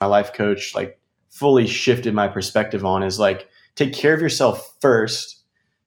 my life coach like fully shifted my perspective on is like take care of yourself first,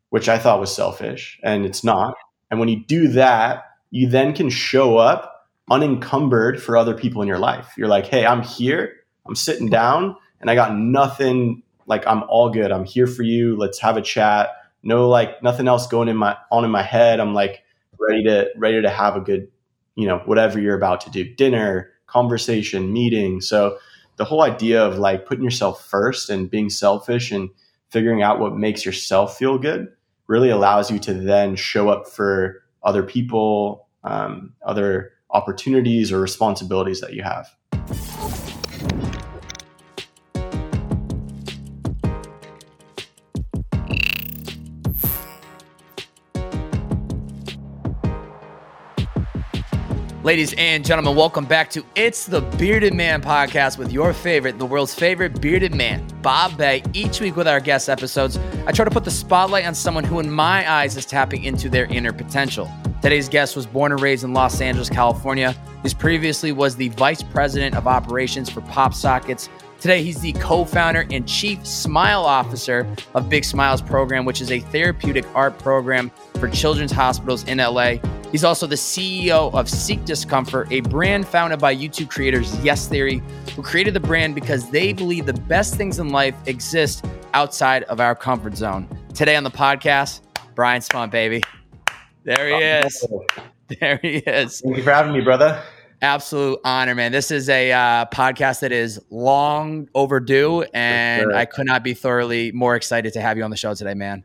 which I thought was selfish and it's not. And when you do that, you then can show up unencumbered for other people in your life. You're like, hey, I'm here, I'm sitting down, and I got nothing, like, I'm all good. I'm here for you. Let's have a chat. No, like, nothing else going in my, on in my head. I'm like, ready to, ready to have a good, you know, whatever you're about to do dinner, conversation, meeting. So, the whole idea of like putting yourself first and being selfish and figuring out what makes yourself feel good really allows you to then show up for other people, um, other opportunities or responsibilities that you have. Ladies and gentlemen, welcome back to It's the Bearded Man podcast with your favorite, the world's favorite bearded man, Bob Bay. Each week with our guest episodes, I try to put the spotlight on someone who, in my eyes, is tapping into their inner potential. Today's guest was born and raised in Los Angeles, California. He previously was the vice president of operations for Pop Sockets. Today, he's the co founder and chief smile officer of Big Smiles program, which is a therapeutic art program for children's hospitals in LA. He's also the CEO of Seek Discomfort, a brand founded by YouTube creators Yes Theory, who created the brand because they believe the best things in life exist outside of our comfort zone. Today on the podcast, Bryan Spunt, baby. There he is. There he is. Thank you for having me, brother. Absolute honor, man. This is a uh, podcast that is long overdue, and sure. I could not be thoroughly more excited to have you on the show today, man.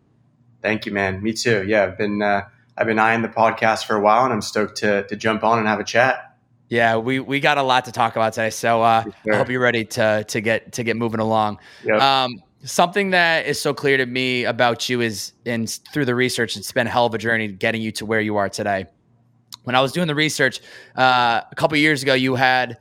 Thank you, man. Me too. Yeah, I've been uh, I've been eyeing the podcast for a while, and I'm stoked to to jump on and have a chat. Yeah, we we got a lot to talk about today, so uh, sure. I hope you're ready to to get to get moving along. Yep. Um, something that is so clear to me about you is, and through the research, it's been a hell of a journey getting you to where you are today. When I was doing the research uh, a couple years ago, you had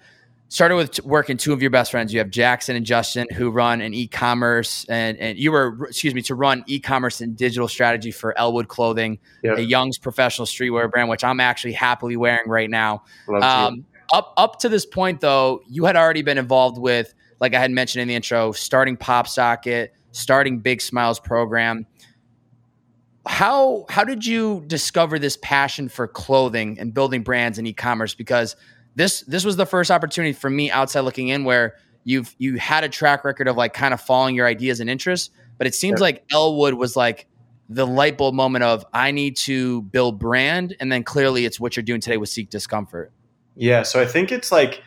started with working two of your best friends. You have Jackson and Justin who run an e-commerce and, and you were, excuse me, to run e-commerce and digital strategy for Elwood Clothing, yep. a Young's professional streetwear brand, which I'm actually happily wearing right now. Um, up, up to this point though, you had already been involved with, like I had mentioned in the intro, starting Pop Socket, starting Big Smiles program. How, how did you discover this passion for clothing and building brands and e-commerce? Because this this was the first opportunity for me outside looking in where you've you had a track record of like kind of following your ideas and interests, but it seems like Elwood was like the light bulb moment of I need to build brand, and then clearly it's what you're doing today with Seek Discomfort. Yeah, so I think it's like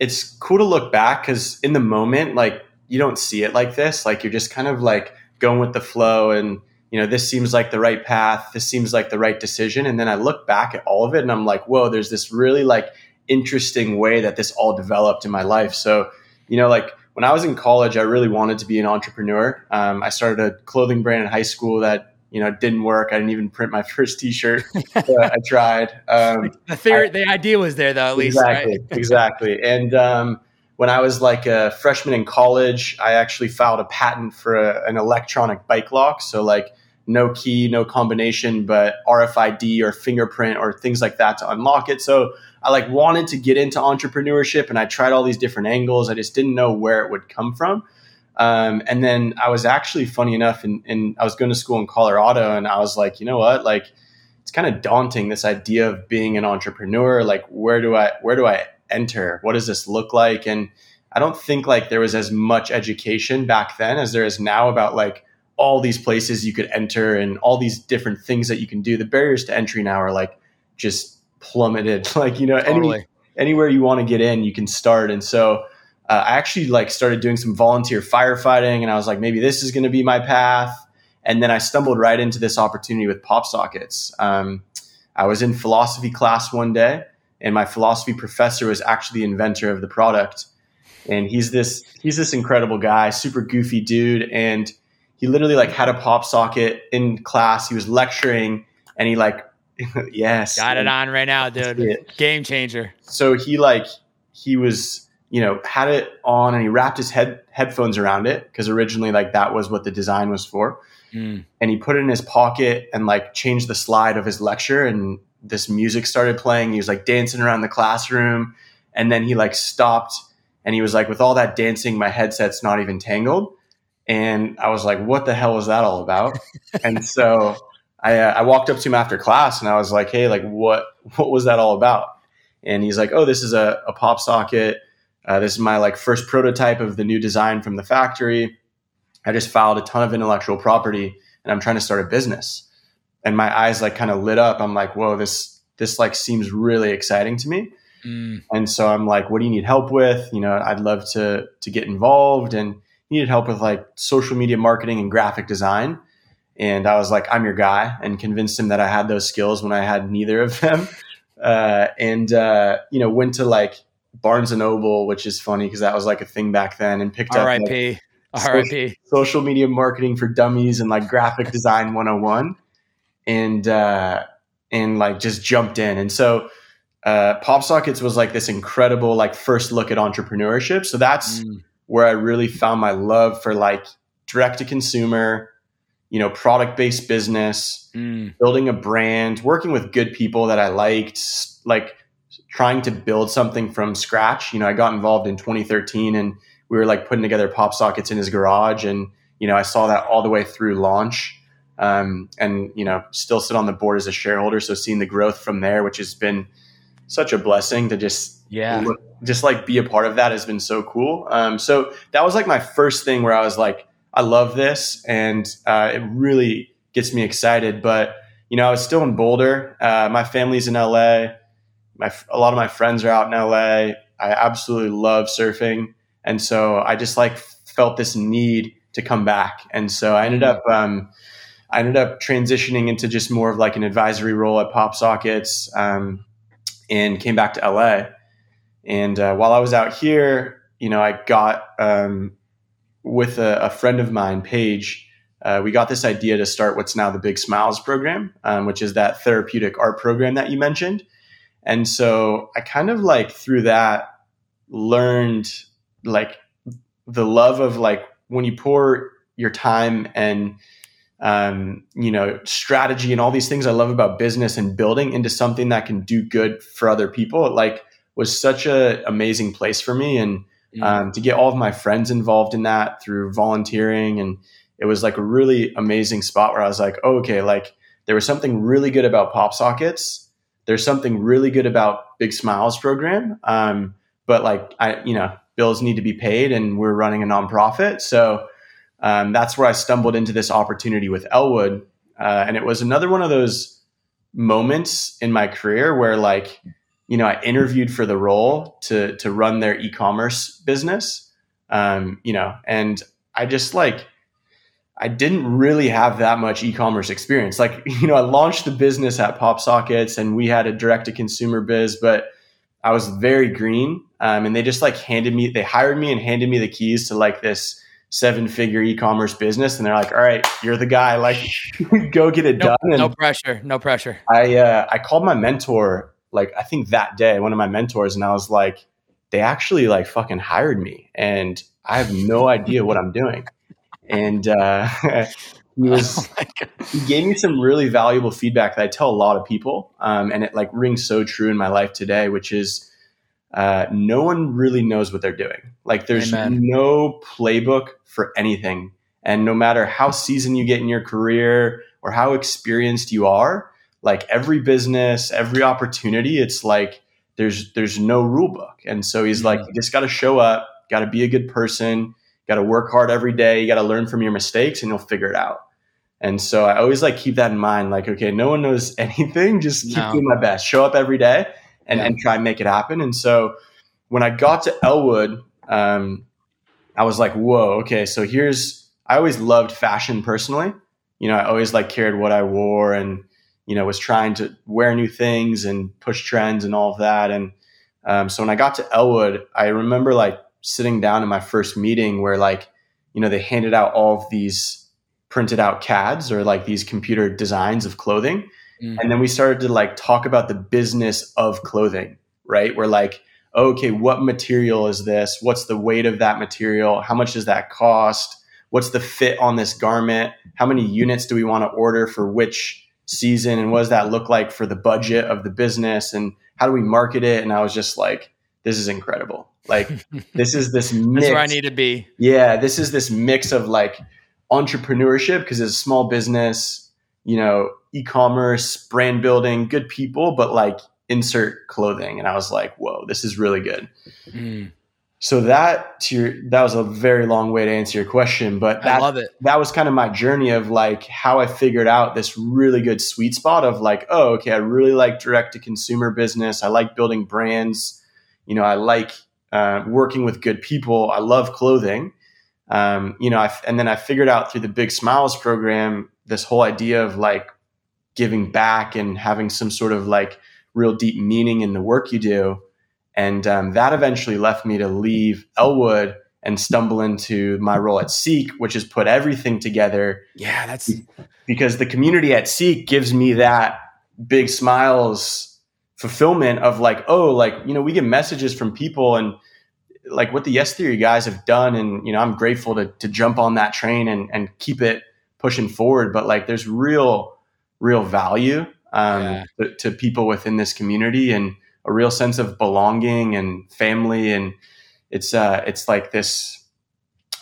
it's cool to look back because in the moment, like you don't see it like this. Like you're just kind of like going with the flow and you know, this seems like the right path. This seems like the right decision. And then I look back at all of it and I'm like, whoa, there's this really like interesting way that this all developed in my life. So, you know, like when I was in college, I really wanted to be an entrepreneur. Um, I started a clothing brand in high school that you know didn't work. I didn't even print my first T-shirt. I tried. Um, the theory, I, the idea was there though, at least. Exactly, right? exactly. And um, when I was like a freshman in college, I actually filed a patent for a, an electronic bike lock. So like no key, no combination, but RFID or fingerprint or things like that to unlock it. So I like wanted to get into entrepreneurship and I tried all these different angles. I just didn't know where it would come from. Um, and then I was actually funny enough, and, and I was going to school in Colorado, and I was like, you know what, like it's kind of daunting this idea of being an entrepreneur. Like, where do I where do I enter? What does this look like? And I don't think like there was as much education back then as there is now about like all these places you could enter and all these different things that you can do. The barriers to entry now are like just plummeted. Like you know, totally. any, anywhere you want to get in, you can start. And so uh, I actually like started doing some volunteer firefighting, and I was like, maybe this is going to be my path. And then I stumbled right into this opportunity with pop sockets. Um, I was in philosophy class one day, and my philosophy professor was actually the inventor of the product. And he's this he's this incredible guy, super goofy dude, and he literally like had a pop socket in class. He was lecturing, and he like yes. Got it on right now, dude. Game changer. So he like he was, you know, had it on and he wrapped his head headphones around it because originally like that was what the design was for. Mm. And he put it in his pocket and like changed the slide of his lecture and this music started playing. He was like dancing around the classroom and then he like stopped And he was like, with all that dancing, my headset's not even tangled. And I was like, what the hell was that all about? and so I, uh, I walked up to him after class and I was like, hey, like what what was that all about? And he's like, oh, this is a, a pop socket. Uh, this is my like first prototype of the new design from the factory. I just filed a ton of intellectual property and I'm trying to start a business. And my eyes like kind of lit up. I'm like, whoa, this this like seems really exciting to me. Mm. And so I'm like, what do you need help with? You know, I'd love to to get involved and needed help with like social media marketing and graphic design. And I was like, I'm your guy, and convinced him that I had those skills when I had neither of them. Uh, and uh, you know, went to like Barnes and Noble, which is funny because that was like a thing back then, and picked up like, social, social media marketing for dummies and like graphic design 101, and uh, and like just jumped in. And so uh, PopSockets was like this incredible like first look at entrepreneurship. So that's mm. Where I really found my love for like direct to consumer you know, product based business, mm. building a brand, working with good people that I liked, like trying to build something from scratch. You know, I got involved in 2013 and we were like putting together pop sockets in his garage. And, you know, I saw that all the way through launch. Um, and, you know, still sit on the board as a shareholder. So seeing the growth from there, which has been such a blessing to just, yeah, look, just like be a part of that has been so cool. Um, so that was like my first thing where I was like, I love this, and uh, it really gets me excited. But you know, I was still in Boulder. Uh, my family's in LA. My a lot of my friends are out in LA. I absolutely love surfing, and so I just like felt this need to come back. And so I ended up um, I ended up transitioning into just more of like an advisory role at Pop Sockets, um, and came back to LA. And uh, while I was out here, you know, I got um, with a, a friend of mine, Paige, uh, we got this idea to start what's now the Big Smiles program, um, which is that therapeutic art program that you mentioned. And so I kind of like through that learned like the love of like when you pour your time and um, you know strategy and all these things I love about business and building into something that can do good for other people. It like was such a amazing place for me and mm. um, to get all of my friends involved in that through volunteering. And it was like a really amazing spot where I was like, oh, okay, like there was something really good about Pop Sockets. There's something really good about Big Smiles program. Um, but like, I, you know, bills need to be paid and we're running a nonprofit. So um, that's where I stumbled into this opportunity with Elwood. Uh, and it was another one of those moments in my career where like you know, I interviewed for the role to to run their e-commerce business. Um, you know, and I just like I didn't really have that much e-commerce experience. Like, you know, I launched the business at Pop Sockets and we had a direct to consumer biz, but I was very green. Um, and they just like handed me, they hired me and handed me the keys to like this seven figure e-commerce business. And they're like, all right, you're the guy, like go get it no, done. And no pressure. No pressure. I, uh, I called my mentor like I think that day, one of my mentors, and I was like, they actually like fucking hired me, and I have no idea what I'm doing. And uh, he was oh he gave me some really valuable feedback that I tell a lot of people, um, and it like rings so true in my life today, which is uh, no one really knows what they're doing. Like there's Amen. no playbook for anything, and no matter how seasoned you get in your career or how experienced you are, like every business, every opportunity, it's like there's there's no rule book. And so he's mm-hmm. like, you just got to show up, got to be a good person, got to work hard every day, you got to learn from your mistakes, and you'll figure it out. And so I always like keep that in mind. Like, okay, no one knows anything. Just keep no. doing my best. Show up every day and, yeah. and try and make it happen. And so when I got to Elwood, um, I was like, whoa, okay. So here's I always loved fashion personally. You know, I always like cared what I wore and you know, was trying to wear new things and push trends and all of that. And um, so when I got to Elwood, I remember like sitting down in my first meeting where like, you know, they handed out all of these printed out CADs or like these computer designs of clothing. Mm-hmm. And then we started to like talk about the business of clothing, right? We're like, okay, what material is this? What's the weight of that material? How much does that cost? What's the fit on this garment? How many units do we want to order for which season and what does that look like for the budget of the business and how do we market it and i was just like this is incredible Like this is this mix. Where I need to be. Yeah, this is this mix of like entrepreneurship because it's a small business, you know, e-commerce, brand building, good people, but like insert clothing. And I was like, whoa, this is really good. Mm. So that to your that was a very long way to answer your question, but that, I love it. That was kind of my journey of like how I figured out this really good sweet spot of like, oh, okay, I really like direct to consumer business. I like building brands. You know, I like uh, working with good people. I love clothing. Um, you know, I, and then I figured out through the Big Smiles program this whole idea of like giving back and having some sort of like real deep meaning in the work you do and um, that eventually left me to leave Elwood and stumble into my role at Seek, which is put everything together. Yeah, that's because the community at Seek gives me that big smiles fulfillment of like, oh, like, you know, we get messages from people and like what the Yes Theory guys have done. And, you know, I'm grateful to, to jump on that train and, and keep it pushing forward. But like, there's real, real value um, yeah. to, to people within this community. And, a real sense of belonging and family and it's uh it's like this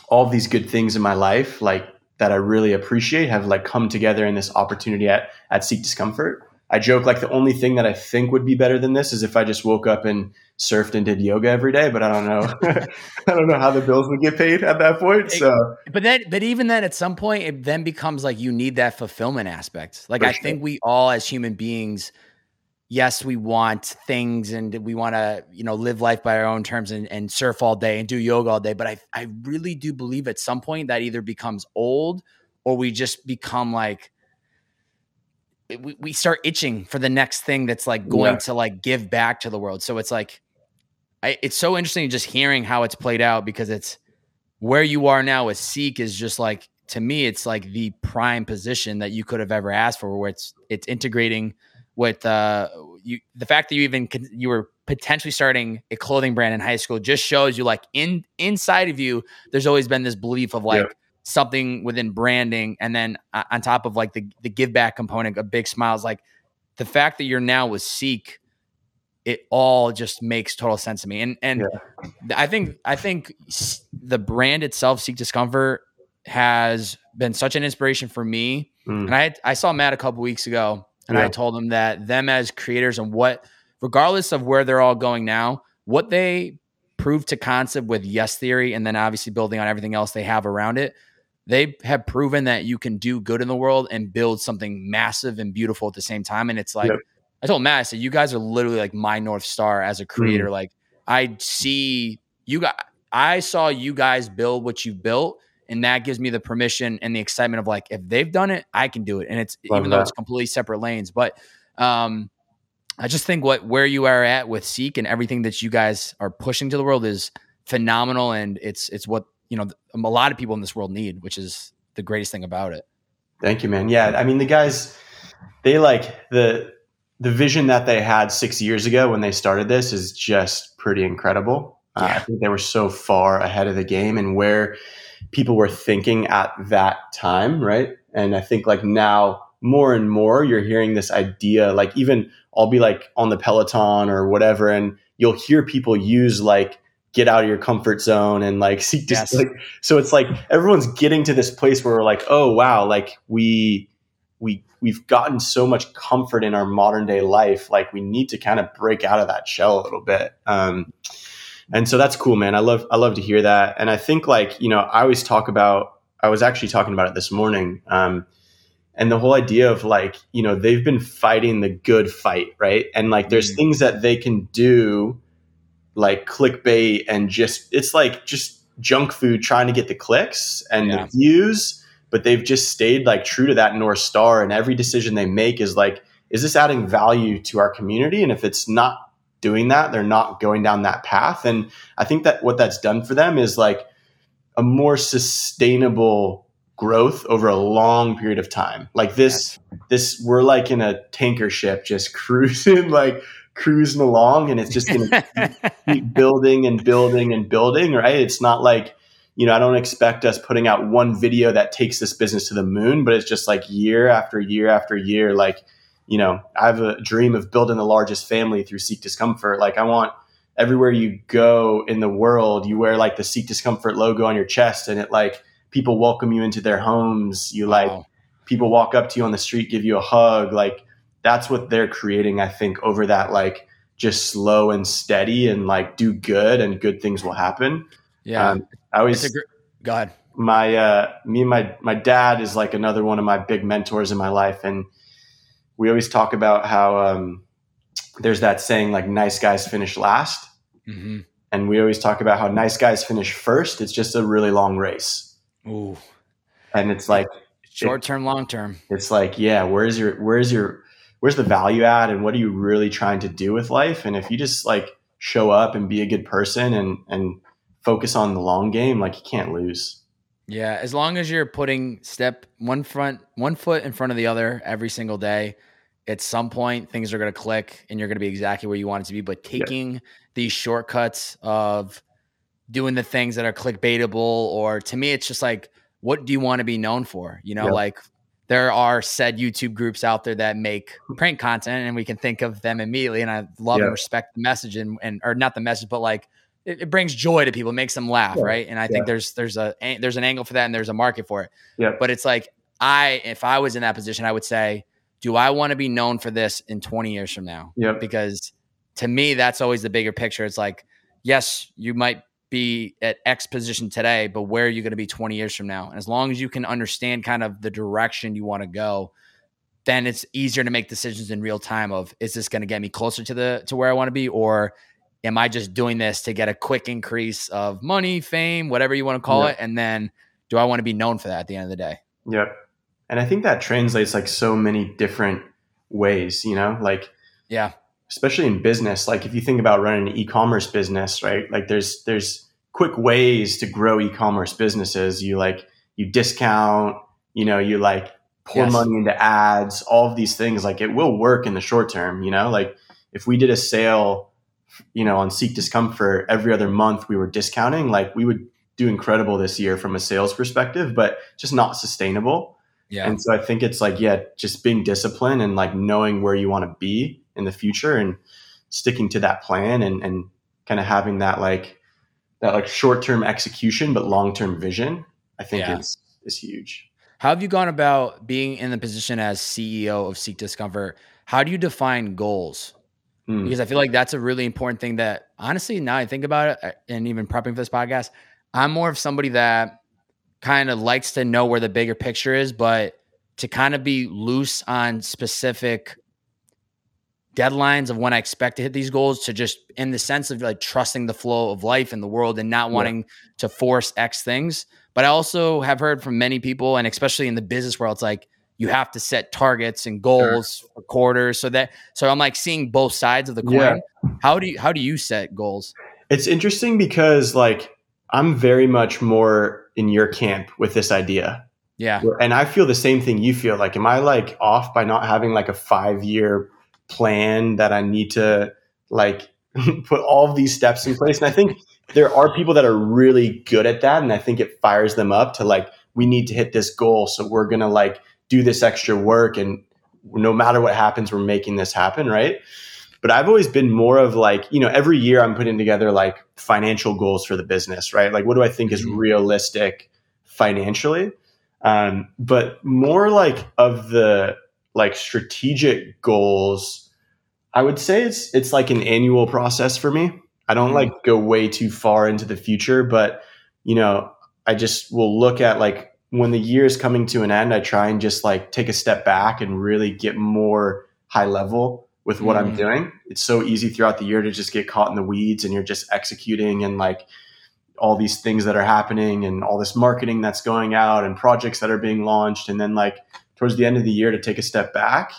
all these good things in my life like that I really appreciate have like come together in this opportunity at at Seek Discomfort. I joke like the only thing that I think would be better than this is if I just woke up and surfed and did yoga every day, but I don't know. I don't know how the bills would get paid at that point. So, but then, but even then, at some point, it then becomes like you need that fulfillment aspect. Like I sure. think we all, as human beings, yes, we want things and we want to, you know, live life by our own terms and, and surf all day and do yoga all day. But I, I really do believe at some point that either becomes old or we just become like, we, we start itching for the next thing that's like going yeah. to like give back to the world. So it's like, I, it's so interesting just hearing how it's played out because it's where you are now with Seek is just like, to me, it's like the prime position that you could have ever asked for where it's, it's integrating – with uh, you, the fact that you even you were potentially starting a clothing brand in high school just shows you like in inside of you there's always been this belief of like yeah. something within branding and then uh, on top of like the the give back component of big smiles like the fact that you're now with seek it all just makes total sense to me and and yeah. i think i think the brand itself seek discomfort has been such an inspiration for me mm. and i i saw matt a couple weeks ago and yeah. I told them that them as creators and what, regardless of where they're all going now, what they proved to concept with Yes Theory and then obviously building on everything else they have around it, they have proven that you can do good in the world and build something massive and beautiful at the same time. And it's like, yep. I told Matt, I said, you guys are literally like my North Star as a creator. Mm. Like, I see you guys, I saw you guys build what you built and that gives me the permission and the excitement of like if they've done it i can do it and it's Love even that. though it's completely separate lanes but um i just think what where you are at with seek and everything that you guys are pushing to the world is phenomenal and it's it's what you know a lot of people in this world need which is the greatest thing about it thank you man yeah i mean the guys they like the the vision that they had six years ago when they started this is just pretty incredible yeah. uh, i think they were so far ahead of the game and where people were thinking at that time, right? And I think like now more and more you're hearing this idea, like even I'll be like on the Peloton or whatever, and you'll hear people use like get out of your comfort zone and like seek yes. like so it's like everyone's getting to this place where we're like, oh wow, like we we we've gotten so much comfort in our modern day life, like we need to kind of break out of that shell a little bit. Um, and so that's cool, man. I love I love to hear that. And I think like you know I always talk about. I was actually talking about it this morning. Um, and the whole idea of like you know they've been fighting the good fight right and like there's mm-hmm. things that they can do like clickbait and just it's like just junk food trying to get the clicks and yeah. the views but they've just stayed like true to that north star and every decision they make is like is this adding value to our community and if it's not doing that. They're not going down that path. And I think that what that's done for them is like a more sustainable growth over a long period of time. Like this, this we're like in a tanker ship just cruising, like cruising along, and it's just going to keep building and building and building. Right? It's not like you know I don't expect us putting out one video that takes this business to the moon, but it's just like year after year after year, like you know, I have a dream of building the largest family through Seek Discomfort. Like I want everywhere you go in the world, you wear like the Seek Discomfort logo on your chest, and it like people welcome you into their homes. You like wow. people walk up to you on the street, give you a hug. Like that's what they're creating. I think over that like just slow and steady and like do good and good things will happen. Yeah, um, I always gr- go ahead. My uh, me and my my dad is like another one of my big mentors in my life, and we always talk about how um, there's that saying like nice guys finish last Mm-hmm. And we always talk about how nice guys finish first. It's just a really long race. Ooh. And it's like short term, long term. It's like, yeah, where's your where's your where's the value add and what are you really trying to do with life? And if you just like show up and be a good person and and focus on the long game, like you can't lose. Yeah, as long as you're putting step one front one foot in front of the other every single day, at some point things are going to click and you're going to be exactly where you want it to be. But taking yeah. these shortcuts of doing the things that are clickbaitable, or to me, it's just like, what do you want to be known for? You know, yeah. like there are said YouTube groups out there that make prank content, and we can think of them immediately. And I love yeah. and respect the message, and, and or not the message, but like it, it brings joy to people, it makes them laugh, right? And I think there's there's a there's an angle for that, and there's a market for it. Yeah. But it's like I, if I was in that position, I would say do I want to be known for this in 20 years from now? Yeah. Because to me, that's always the bigger picture. It's like, yes, you might be at X position today, but where are you going to be 20 years from now? And as long as you can understand kind of the direction you want to go, then it's easier to make decisions in real time of is this going to get me closer to the to where I want to be or am I just doing this to get a quick increase of money, fame, whatever you want to call it and then do I want to be known for that at the end of the day? Yep. And I think that translates like so many different ways, you know, like, yeah, especially in business. Like if you think about running an e-commerce business, right? Like there's, there's quick ways to grow e-commerce businesses. You like, you discount, you know, you like pour yes. money into ads, all of these things. Like it will work in the short term, you know, like if we did a sale, you know, on Seek Discomfort every other month, we were discounting, like we would do incredible this year from a sales perspective, but just not sustainable. Yeah. And so I think it's like, yeah, just being disciplined and like knowing where you want to be in the future and sticking to that plan and, and kind of having that like, that like short term execution, but long term vision, I think yeah. is, is huge. How have you gone about being in the position as CEO of Seek Discomfort? How do you define goals? Hmm. Because I feel like that's a really important thing that honestly, now I think about it and even prepping for this podcast, I'm more of somebody that kind of likes to know where the bigger picture is, but to kind of be loose on specific deadlines of when I expect to hit these goals to just in the sense of like trusting the flow of life in the world and not wanting yeah. to force X things. But I also have heard from many people, and especially in the business world, it's like you have to set targets and goals sure. for quarters. So that so I'm like seeing both sides of the coin. Yeah. How do you how do you set goals? It's interesting because like I'm very much more in your camp with this idea. Yeah. And I feel the same thing you feel. Like, am I like off by not having like a five year plan that I need to like put all of these steps in place? And I think there are people that are really good at that. And I think it fires them up to like, we need to hit this goal. So we're going to like do this extra work. And no matter what happens, we're making this happen. Right. But I've always been more of like, you know, every year I'm putting together like financial goals for the business, right? Like, what do I think is mm-hmm. realistic financially? Um, but more like of the like strategic goals, I would say it's it's like an annual process for me. I don't mm-hmm. like go way too far into the future, but you know, I just will look at like when the year is coming to an end, I try and just like take a step back and really get more high level with what mm. I'm doing. It's so easy throughout the year to just get caught in the weeds and you're just executing and like all these things that are happening and all this marketing that's going out and projects that are being launched. And then like towards the end of the year to take a step back,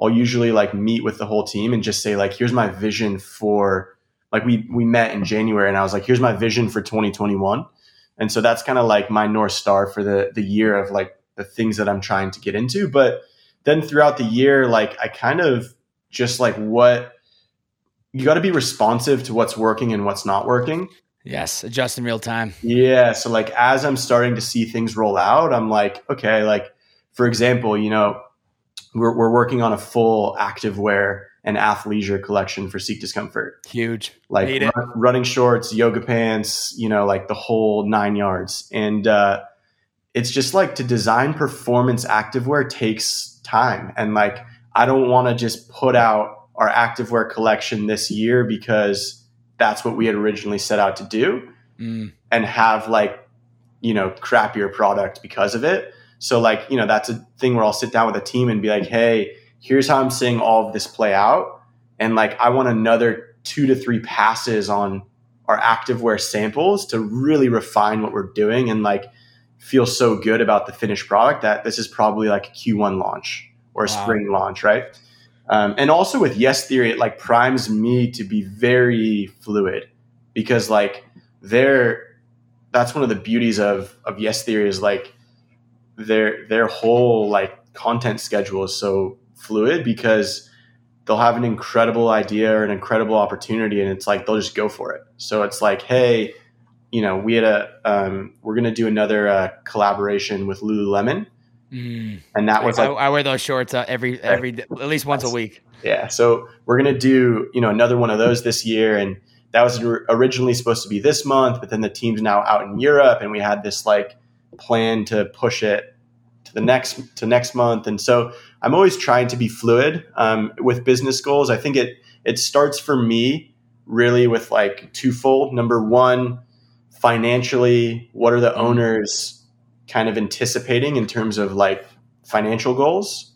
I'll usually like meet with the whole team and just say like, here's my vision for like we we met in January and I was like, here's my vision for 2021. And so that's kind of like my North Star for the the year of like the things that I'm trying to get into. But then throughout the year, like I kind of just like what you got to be responsive to what's working and what's not working. Yes, adjust in real time. Yeah. So like as I'm starting to see things roll out, I'm like, okay, like for example, you know, we're we're working on a full activewear and athleisure collection for Seek Discomfort. Huge. Like run, running shorts, yoga pants, you know, like the whole nine yards. And uh, it's just like to design performance activewear takes time. And like, I don't want to just put out our activewear collection this year because that's what we had originally set out to do mm. and have like, you know, crappier product because of it. So like, you know, that's a thing where I'll sit down with a team and be like, hey, here's how I'm seeing all of this play out. And like, I want another two to three passes on our activewear samples to really refine what we're doing and like feel so good about the finished product that this is probably like a Q1 launch or a wow. spring launch, right? Um, and also with Yes Theory, it like primes me to be very fluid because like they're that's one of the beauties of of Yes Theory is like their their whole like content schedule is so fluid because they'll have an incredible idea or an incredible opportunity and it's like they'll just go for it. So it's like hey you know we had a um, we're going to do another uh, collaboration with lululemon. Mm. and that was like I, I wear those shorts uh, every every at least once a week. Yeah so we're going to do you know another one of those this year and that was originally supposed to be this month but then the team's now out in europe and we had this like plan to push it to the next to next month. And so I'm always trying to be fluid um, with business goals. I think it it starts for me really with like twofold. Number one, financially, what are the mm-hmm. owners kind of anticipating in terms of like financial goals?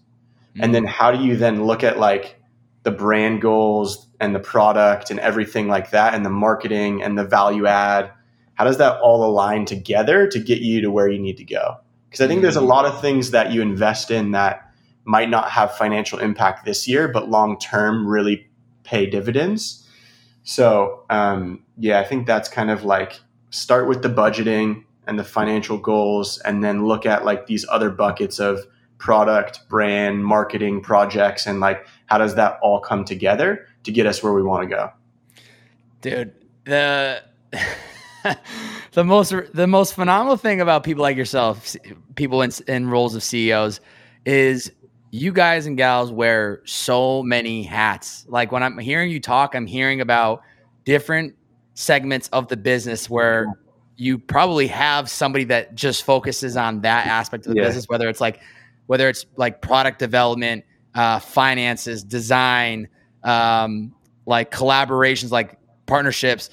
Mm-hmm. And then how do you then look at like the brand goals and the product and everything like that and the marketing and the value add? How does that all align together to get you to where you need to go? Because I think there's a mm-hmm. lot of things that you invest in that might not have financial impact this year, but long term really pay dividends. So, um, yeah, I think that's kind of like start with the budgeting and the financial goals, and then look at like these other buckets of product, brand, marketing projects, and like how does that all come together to get us where we want to go? Dude, the. the most the most phenomenal thing about people like yourself, people in, in roles of CEOs, is you guys and gals wear so many hats. Like when I'm hearing you talk, I'm hearing about different segments of the business where you probably have somebody that just focuses on that aspect of the yeah. business, whether it's like whether it's like product development, uh, finances, design, um, like collaborations, like partnerships.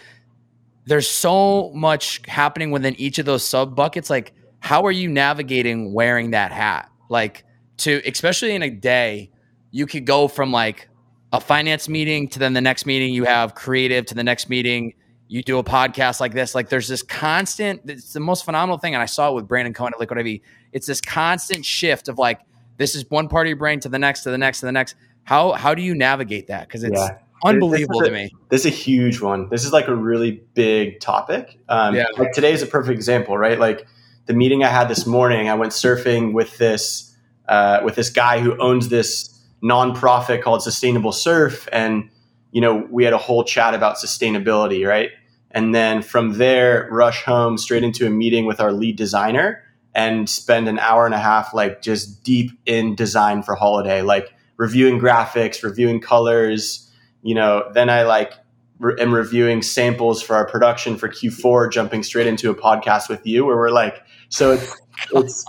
There's so much happening within each of those sub buckets. Like, how are you navigating wearing that hat? Like, to especially in a day, you could go from like a finance meeting to then the next meeting you have creative to the next meeting you do a podcast like this. Like there's this constant it's the most phenomenal thing and i saw it with brandon cohen at liquid iv it's this constant shift of like this is one part of your brain to the next to the next to the next. How how do you navigate that? Because it's yeah. unbelievable a, to me. this is a huge one. This is like a really big topic. Um, yeah. like today is a perfect example right? Like the meeting i had this morning i went surfing with this uh, with this guy who owns this nonprofit called Sustainable Surf, and you know we had a whole chat about sustainability, right? And then from there, rush home straight into a meeting with our lead designer and spend an hour and a half like just deep in design for holiday, like reviewing graphics, reviewing colors. You know, then I like re- am reviewing samples for our production for Q4, jumping straight into a podcast with you, where we're like, so it's, it's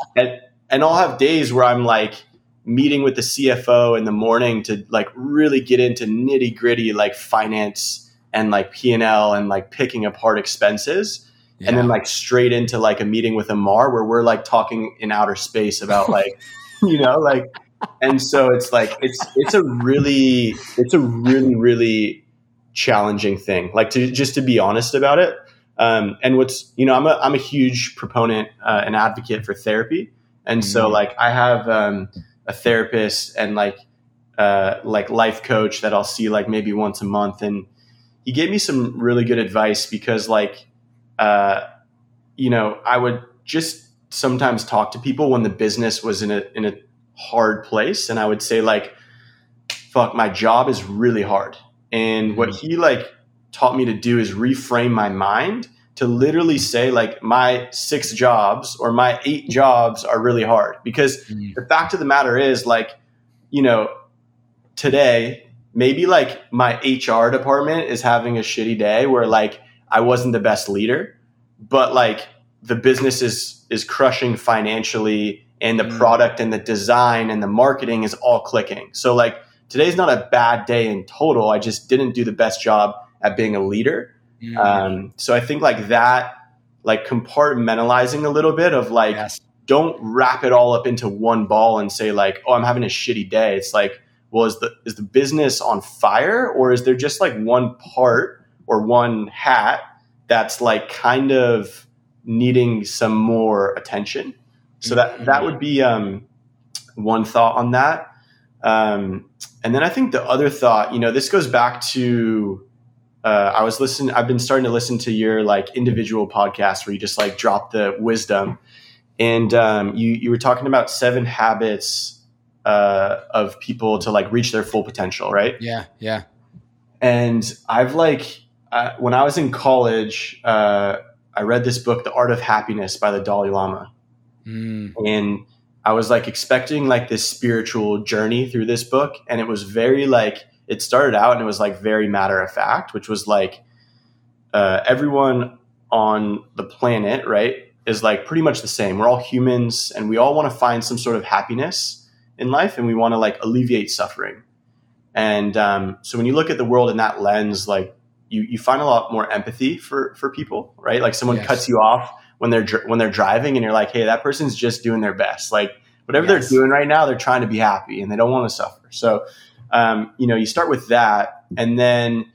and I'll have days where I'm like meeting with the CFO in the morning to like really get into nitty gritty like finance and like P and L and like picking apart expenses. Yeah. And then like straight into like a meeting with Ammar where we're like talking in outer space about like, you know, like, and so it's like, it's, it's a really, it's a really, really challenging thing. Like to just to be honest about it. Um, and what's, you know, I'm a, I'm a huge proponent uh, and advocate for therapy. And so mm-hmm. like I have um, a therapist and like uh, like life coach that I'll see like maybe once a month, and he gave me some really good advice because like uh, you know I would just sometimes talk to people when the business was in a in a hard place, and I would say like, "Fuck, my job is really hard," and what mm-hmm. he like taught me to do is reframe my mind to literally say like my six jobs or my eight jobs are really hard because mm. the fact of the matter is like you know today maybe like my hr department is having a shitty day where like i wasn't the best leader but like the business is is crushing financially and the mm. product and the design and the marketing is all clicking so like today's not a bad day in total i just didn't do the best job at being a leader mm. um, so i think like that like compartmentalizing a little bit of like yes. don't wrap it all up into one ball and say like oh i'm having a shitty day it's like well is the is the business on fire or is there just like one part or one hat that's like kind of needing some more attention so that that would be um, one thought on that um, and then i think the other thought you know this goes back to uh, I was listening. I've been starting to listen to your like individual podcast where you just like drop the wisdom, and um, you you were talking about seven habits uh, of people to like reach their full potential, right? Yeah, yeah. And I've like uh, when I was in college, uh, I read this book, The Art of Happiness, by the Dalai Lama, mm. and I was like expecting like this spiritual journey through this book, and it was very like it started out and it was like very matter of fact, which was like uh, everyone on the planet, right, is like pretty much the same. We're all humans and we all want to find some sort of happiness in life and we want to like alleviate suffering. And um, so when you look at the world in that lens, like you, you find a lot more empathy for, for people, right? Like someone yes. cuts you off when they're, when they're driving and you're like, Hey, that person's just doing their best. Like whatever yes. they're doing right now, they're trying to be happy and they don't want to suffer. So um, you know, you start with that, and then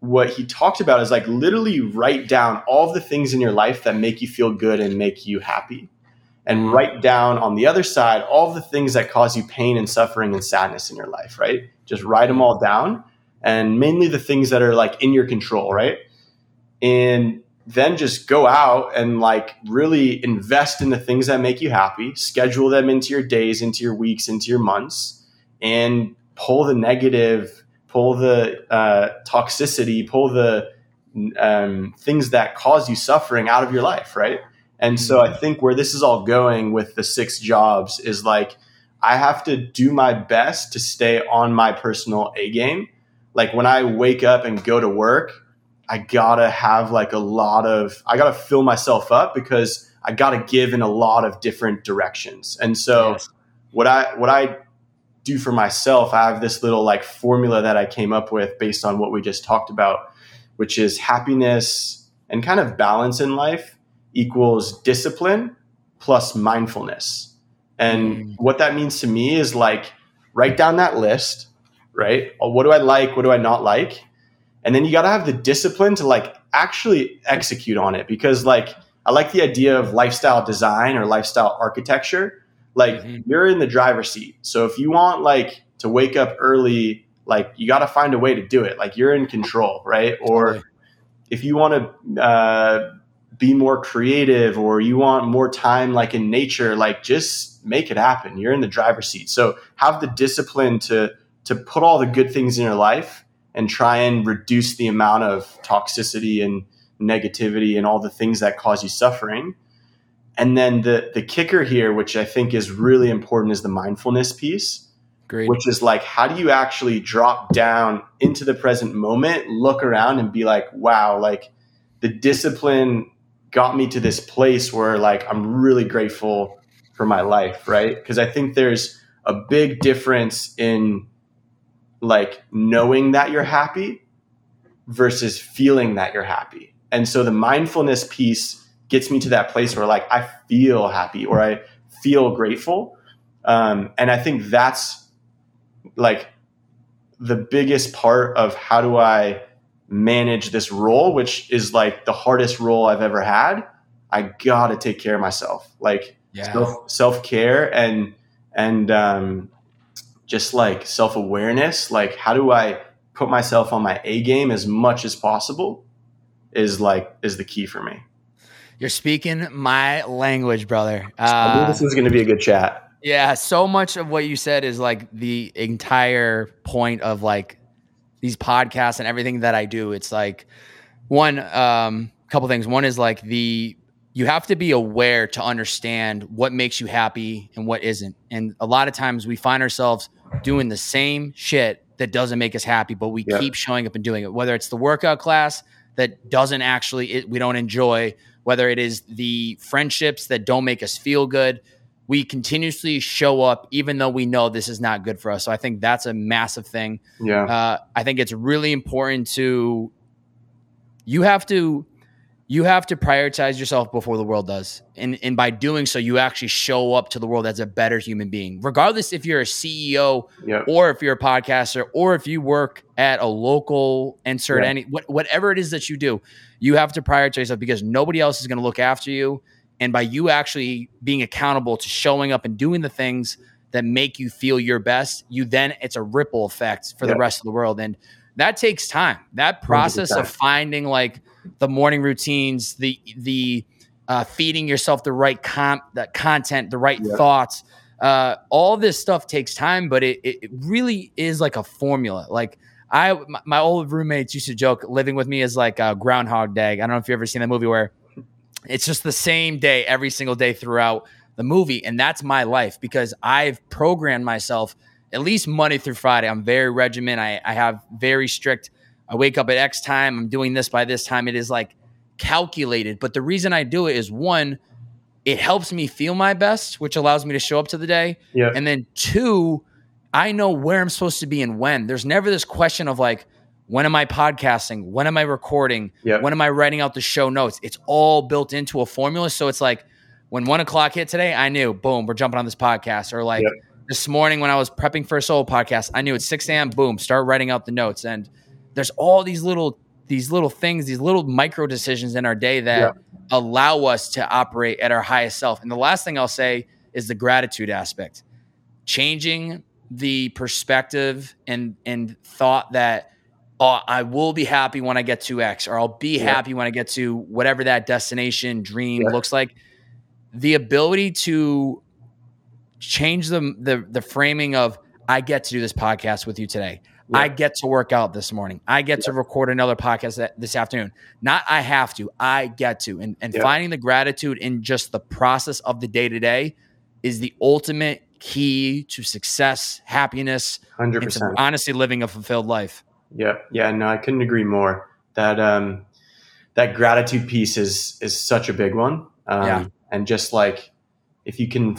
what he talked about is like literally write down all the things in your life that make you feel good and make you happy, and write down on the other side all the things that cause you pain and suffering and sadness in your life. Right? Just write them all down, and mainly the things that are like in your control. Right? And then just go out and like really invest in the things that make you happy schedule them into your days into your weeks into your months and pull the negative, pull the uh, toxicity, pull the um, things that cause you suffering out of your life, right? And so I think where this is all going with the six jobs is like I have to do my best to stay on my personal A game. Like when I wake up and go to work, I gotta have like a lot of I gotta fill myself up because I gotta give in a lot of different directions. And so yes. what I what I do for myself, I have this little like formula that I came up with based on what we just talked about, which is happiness and kind of balance in life equals discipline plus mindfulness. And mm. what that means to me is like write down that list, right? What do I like? What do I not like? And then you got to have the discipline to like actually execute on it because like I like the idea of lifestyle design or lifestyle architecture like mm-hmm. you're in the driver's seat. So if you want like to wake up early, like you got to find a way to do it. Like you're in control, right? Or if you want to uh, be more creative or you want more time like in nature, like just make it happen. You're in the driver's seat. So have the discipline to to put all the good things in your life and try and reduce the amount of toxicity and negativity and all the things that cause you suffering and then the the kicker here, which I think is really important, is the mindfulness piece. Great. Which is like, how do you actually drop down into the present moment, look around, and be like, wow, like the discipline got me to this place where like I'm really grateful for my life, right? Because I think there's a big difference in like knowing that you're happy versus feeling that you're happy. And so the mindfulness piece gets me to that place where like I feel happy or I feel grateful. Um, and I think that's like the biggest part of how do I manage this role, which is like the hardest role I've ever had. I gotta take care of myself, like yeah. self care and and um, just like self awareness. Like, how do I put myself on my A game as much as possible? Is like is the key for me. You're speaking my language, brother. Uh, this is going to be a good chat. Yeah, so much of what you said is like the entire point of like these podcasts and everything that I do. It's like one um couple things. One is like the you have to be aware to understand what makes you happy and what isn't. And a lot of times we find ourselves doing the same shit that doesn't make us happy, but we yeah. keep showing up and doing it. Whether it's the workout class that doesn't actually it, we don't enjoy, whether it is the friendships that don't make us feel good, we continuously show up even though we know this is not good for us. So I think that's a massive thing. Yeah. Uh, I think it's really important to you have to you have to prioritize yourself before the world does. And, and by doing so, you actually show up to the world as a better human being, regardless if you're a CEO yep. or if you're a podcaster or if you work at a local insert any what, whatever it is that you do, you have to prioritize yourself because nobody else is going to look after you. And by you actually being accountable to showing up and doing the things that make you feel your best, you then it's a ripple effect for yep. the rest of the world. And that takes time. That process of finding like the morning routines, the the uh, feeding yourself the right comp, that content, the right yeah. thoughts. Uh, all this stuff takes time, but it, it really is like a formula. Like I, my, my old roommates used to joke, living with me is like a Groundhog Day. I don't know if you've ever seen that movie where it's just the same day every single day throughout the movie, and that's my life because I've programmed myself at least Monday through Friday. I'm very regiment. I, I have very strict I wake up at X time, I'm doing this by this time. It is like calculated. But the reason I do it is one, it helps me feel my best, which allows me to show up to the day. Yeah. And then two, I know where I'm supposed to be and when. There's never this question of like, when am I podcasting? When am I recording? Yeah. When am I writing out the show notes? It's all built into a formula. So it's like when one o'clock hit today, I knew, boom, we're jumping on this podcast. Or like this morning when I was prepping for a solo podcast, I knew at 6 a.m., boom, start writing out the notes. And there's all these little these little things, these little micro decisions in our day that yeah. allow us to operate at our highest self. And the last thing I'll say is the gratitude aspect. Changing the perspective and and thought that oh, I will be happy when I get to X, or I'll be yeah. happy when I get to whatever that destination dream yeah. looks like. The ability to change the, the the framing of I get to do this podcast with you today. Yeah. I get to work out this morning. I get yeah. to record another podcast this afternoon. Not I have to, I get to. And, and yeah. finding the gratitude in just the process of the day to day is the ultimate key to success, happiness, 100%. honestly living a fulfilled life. Yeah. Yeah. No, I couldn't agree more. That, um, that gratitude piece is, is such a big one. Um, yeah. and just like, if you can,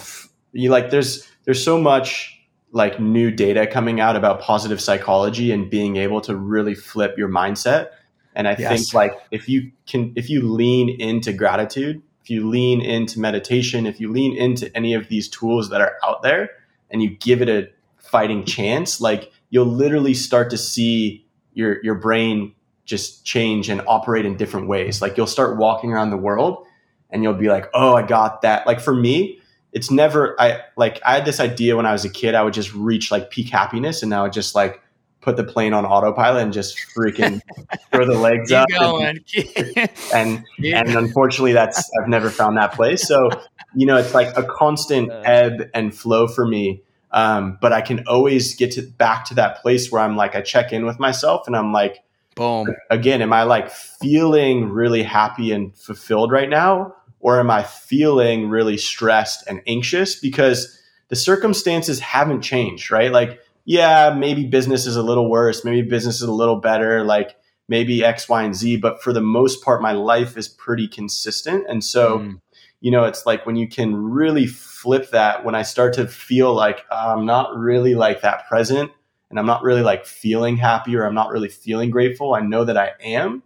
you like, there's, there's so much like new data coming out about positive psychology and being able to really flip your mindset. And I yes. think like if you can, if you lean into gratitude, if you lean into meditation, if you lean into any of these tools that are out there and you give it a fighting chance, like you'll literally start to see your, your brain just change and operate in different ways. Like you'll start walking around the world and you'll be like, Oh, I got that. Like for me, it's never I like I had this idea when I was a kid I would just reach like peak happiness and now I just like put the plane on autopilot and just freaking throw the legs Keep up going. and and, and unfortunately that's I've never found that place so you know it's like a constant uh. ebb and flow for me um, but I can always get to back to that place where I'm like I check in with myself and I'm like boom again am I like feeling really happy and fulfilled right now or am I feeling really stressed and anxious because the circumstances haven't changed, right? Like, yeah, maybe business is a little worse, maybe business is a little better, like maybe X, Y, and Z, but for the most part, my life is pretty consistent. And so, mm. you know, it's like when you can really flip that, when I start to feel like uh, I'm not really like that present and I'm not really like feeling happy or I'm not really feeling grateful, I know that I am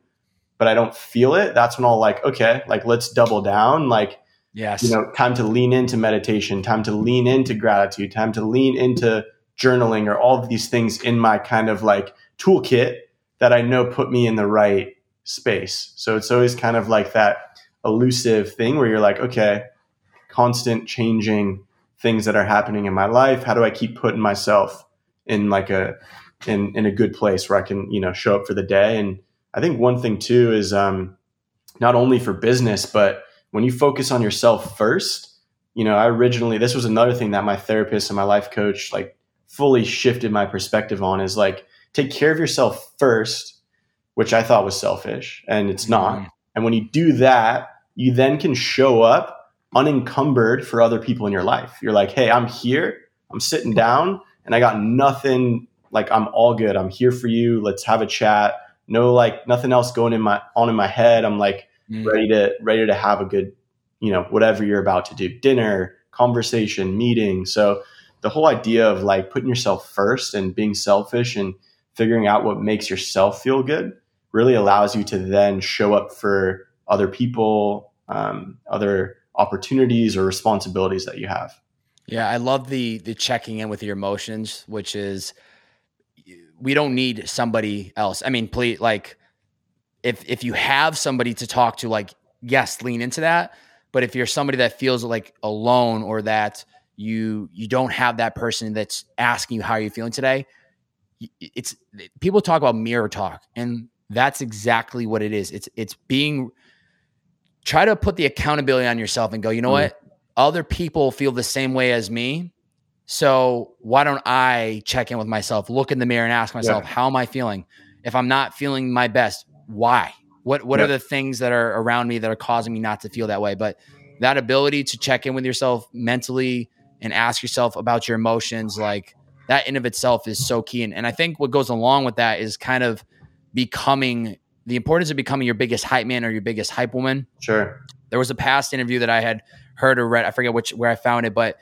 but I don't feel it, that's when I'll like, okay, like let's double down. Like, yes, you know, time to lean into meditation, time to lean into gratitude, time to lean into journaling or all of these things in my kind of like toolkit that I know put me in the right space. So it's always kind of like that elusive thing where you're like, okay, constant changing things that are happening in my life. How do I keep putting myself in like a in in a good place where I can, you know, show up for the day and I think one thing too is um, not only for business, but when you focus on yourself first, you know, I originally, this was another thing that my therapist and my life coach like fully shifted my perspective on is like, take care of yourself first, which I thought was selfish and it's not. Mm-hmm. And when you do that, you then can show up unencumbered for other people in your life. You're like, hey, I'm here, I'm sitting down, and I got nothing. Like I'm all good. I'm here for you. Let's have a chat. No, like nothing else going in my on in my head. I'm like mm. ready to ready to have a good, you know, whatever you're about to do, dinner, conversation, meeting. So the whole idea of like putting yourself first and being selfish and figuring out what makes yourself feel good really allows you to then show up for other people, um, other opportunities or responsibilities that you have. Yeah, I love the the checking in with your emotions, which is we don't need somebody else. I mean, please, like if if you have somebody to talk to, like yes, lean into that. But if you're somebody that feels like alone or that you you don't have that person that's asking you how are you're feeling today, it's people talk about mirror talk, and that's exactly what it is. It's it's being try to put the accountability on yourself and go, you know mm. what? Other people feel the same way as me. So why don't I check in with myself, look in the mirror and ask myself, yeah. how am I feeling? If I'm not feeling my best, why? What what yeah. are the things that are around me that are causing me not to feel that way? But that ability to check in with yourself mentally and ask yourself about your emotions, like that in of itself is so key. And, and I think what goes along with that is kind of becoming the importance of becoming your biggest hype man or your biggest hype woman. Sure. There was a past interview that I had heard or read. I forget which where I found it, but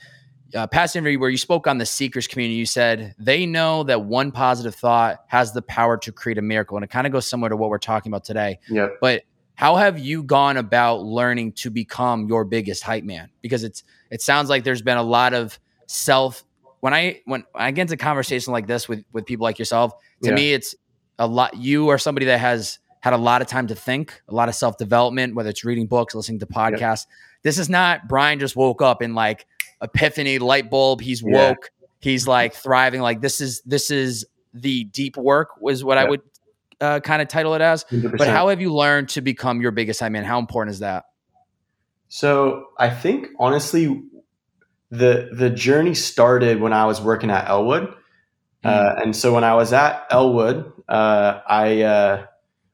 uh, past interview where you spoke on the seekers community. You said they know that one positive thought has the power to create a miracle, and it kind of goes similar to what we're talking about today. Yeah. But how have you gone about learning to become your biggest hype man? Because it's it sounds like there's been a lot of self. When I when I get into conversation like this with with people like yourself, to yeah. me it's a lot. You are somebody that has had a lot of time to think, a lot of self development, whether it's reading books, listening to podcasts. Yeah. This is not Bryan just woke up in like epiphany, light bulb. He's woke. Yeah. He's like thriving. Like this is this is the deep work was what yeah. I would uh, kind of title it as. 100%. But how have you learned to become your biggest hype man? How important is that? So I think honestly, the the journey started when I was working at Elwood. Mm. Uh, and so when I was at Elwood, uh, I uh,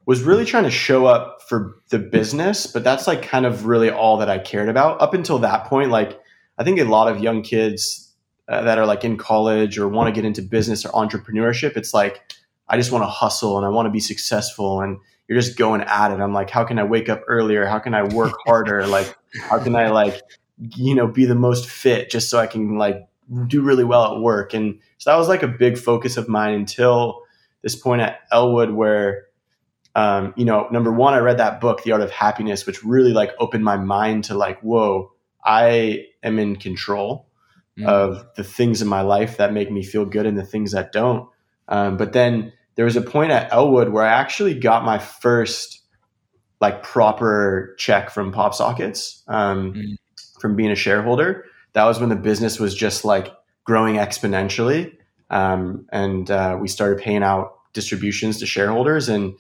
was really trying to show up for the business, but that's like kind of really all that I cared about up until that point. Like, I think a lot of young kids uh, that are like in college or want to get into business or entrepreneurship, it's like, I just want to hustle and I want to be successful. And you're just going at it. I'm like, how can I wake up earlier? How can I work harder? like, how can I like, you know, be the most fit just so I can like do really well at work? And so that was like a big focus of mine until this point at Elwood where um, you know, number one, I read that book, The Art of Happiness, which really like opened my mind to like, whoa, I am in control mm. of the things in my life that make me feel good and the things that don't. Um, but then there was a point at Elwood where I actually got my first like proper check from PopSockets um, mm. from being a shareholder. That was when the business was just like growing exponentially. Um, and uh, we started paying out distributions to shareholders and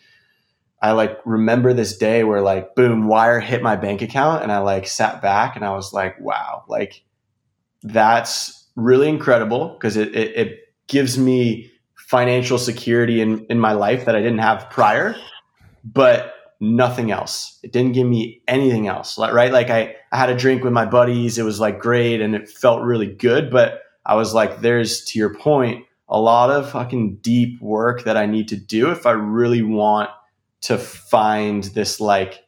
I like remember this day where like boom wire hit my bank account and I like sat back and I was like wow like that's really incredible because it, it, it gives me financial security in in my life that I didn't have prior but nothing else. It didn't give me anything else right? Like I, I had a drink with my buddies. It was like great and it felt really good but I was like there's to your point a lot of fucking deep work that I need to do if I really want to find this like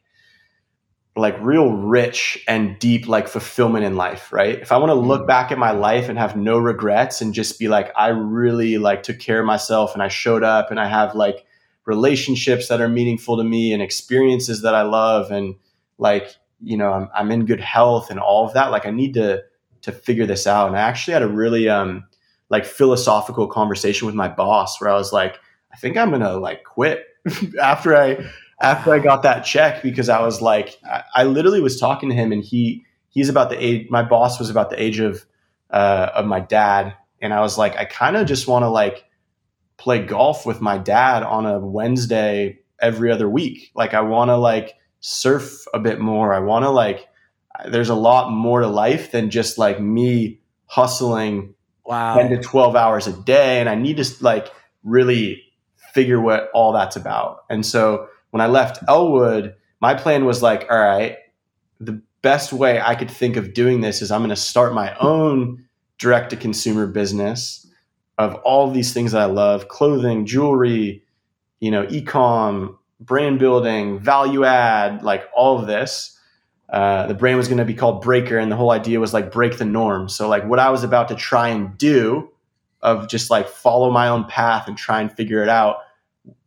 like real rich and deep like fulfillment in life right if i want to look mm. back at my life and have no regrets and just be like i really like took care of myself and i showed up and i have like relationships that are meaningful to me and experiences that i love and like you know i'm, I'm in good health and all of that like i need to to figure this out and i actually had a really um like philosophical conversation with my boss where i was like i think i'm gonna like quit after I after I got that check because I was like I, I, literally was talking to him and he he's about the age my boss was about the age of uh, of my dad. And I was like I kind of just want to like play golf with my dad on a Wednesday every other week. Like I want to like surf a bit more. I want to like there's a lot more to life than just like me hustling wow. 10 to 12 hours a day. And I need to like really figure what all that's about. And so when I left Elwood, my plan was like, all right, the best way I could think of doing this is I'm going to start my own direct to consumer business of all these things that I love clothing, jewelry, you know, ecom, brand building, value add, like all of this. Uh, the brand was going to be called Breaker, and the whole idea was like break the norm. So, like, what I was about to try and do of just like follow my own path and try and figure it out,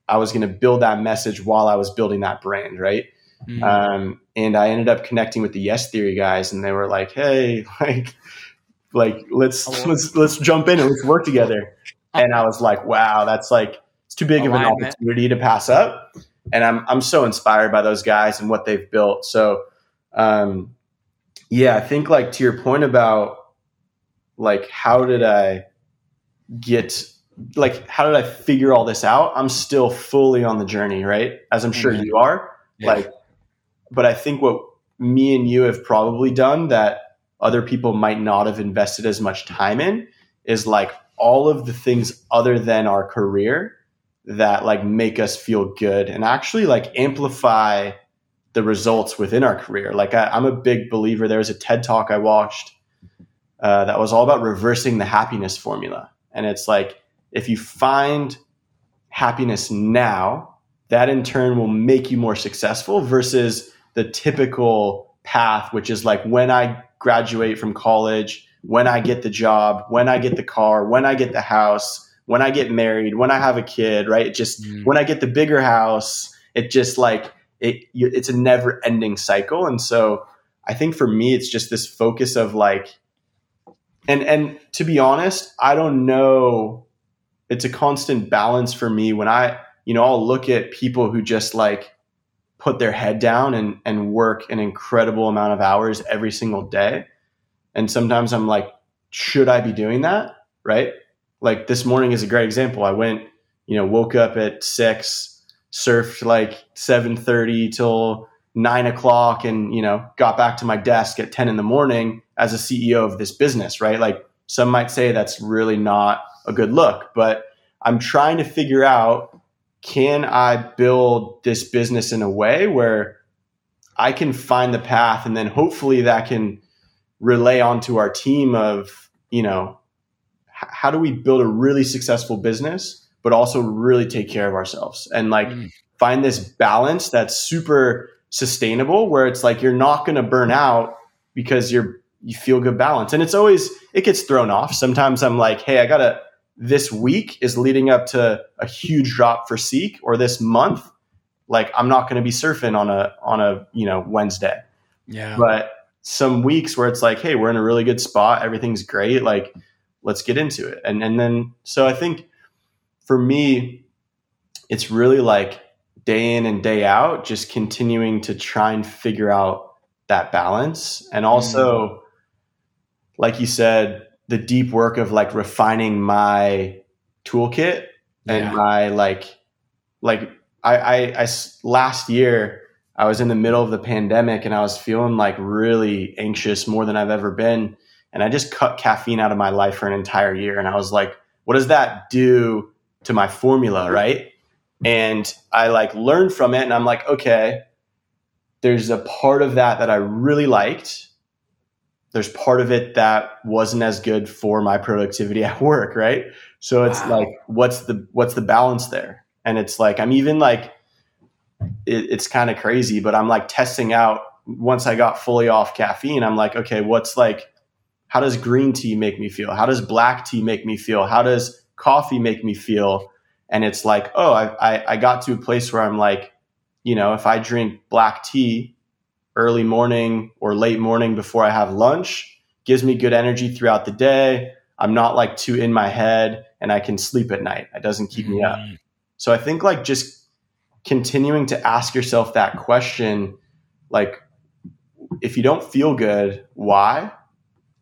I was going to build that message while I was building that brand, right? Mm-hmm. Um, and I ended up connecting with the Yes Theory guys, and they were like, "Hey, like, like let's let's let's jump in and let's work together." And I was like, "Wow, that's like it's too big Alignment. of an opportunity to pass up." And I'm I'm so inspired by those guys and what they've built. So, um, yeah, I think like to your point about like how did I get like how did I figure all this out? I'm still fully on the journey, right? As I'm sure mm-hmm. you are. Yeah. Like but I think what me and you have probably done that other people might not have invested as much time in is like all of the things other than our career that like make us feel good and actually like amplify the results within our career. Like I, am a big believer. There was a TED talk I watched uh, that was all about reversing the happiness formula, and it's like if you find happiness now, that in turn will make you more successful versus the typical path, which is like when I graduate from college, when I get the job, when I get the car, when I get the house, when I get married, when I have a kid, right? It just mm. when I get the bigger house, it just like it it's a never ending cycle. And so I think for me it's just this focus of like and and to be honest, I don't know it's a constant balance for me when I, you know, I'll look at people who just like put their head down and, and work an incredible amount of hours every single day. And sometimes I'm like, should I be doing that? Right. Like this morning is a great example. I went, you know, woke up at six, surfed like 730 till nine o'clock and, you know, got back to my desk at 10 in the morning as a CEO of this business. Right. Like some might say that's really not a good look, but I'm trying to figure out can I build this business in a way where I can find the path and then hopefully that can relay onto our team of, you know, how do we build a really successful business, but also really take care of ourselves and like mm. find this balance that's super sustainable where it's like you're not going to burn out because you're you feel good balance. And it's always it gets thrown off. Sometimes I'm like, "Hey, I got to this week is leading up to a huge drop for Seek or this month, like I'm not going to be surfing on a on a you know Wednesday. Yeah. But some weeks where it's like, hey, we're in a really good spot, everything's great, like let's get into it. And and then so I think for me, it's really like day in and day out, just continuing to try and figure out that balance. And also, mm. like you said, the deep work of like refining my toolkit and yeah. my like like I, I, I last year I was in the middle of the pandemic and I was feeling like really anxious more than I've ever been and I just cut caffeine out of my life for an entire year and I was like what does that do to my formula right and I like learned from it and I'm like okay there's a part of that that I really liked there's part of it that wasn't as good for my productivity at work, right? So it's wow. like, what's the what's the balance there? And it's like I'm even like, it, it's kind of crazy, but I'm like testing out. Once I got fully off caffeine, I'm like, okay, what's like, how does green tea make me feel? How does black tea make me feel? How does coffee make me feel? And it's like, oh, I, I, I got to a place where I'm like, you know, if I drink black tea early morning or late morning before I have lunch. Gives me good energy throughout the day. I'm not like too in my head and I can sleep at night. It doesn't keep mm-hmm. me up. Mm. So I think like just continuing to ask yourself that question, like, if you don't feel good, why?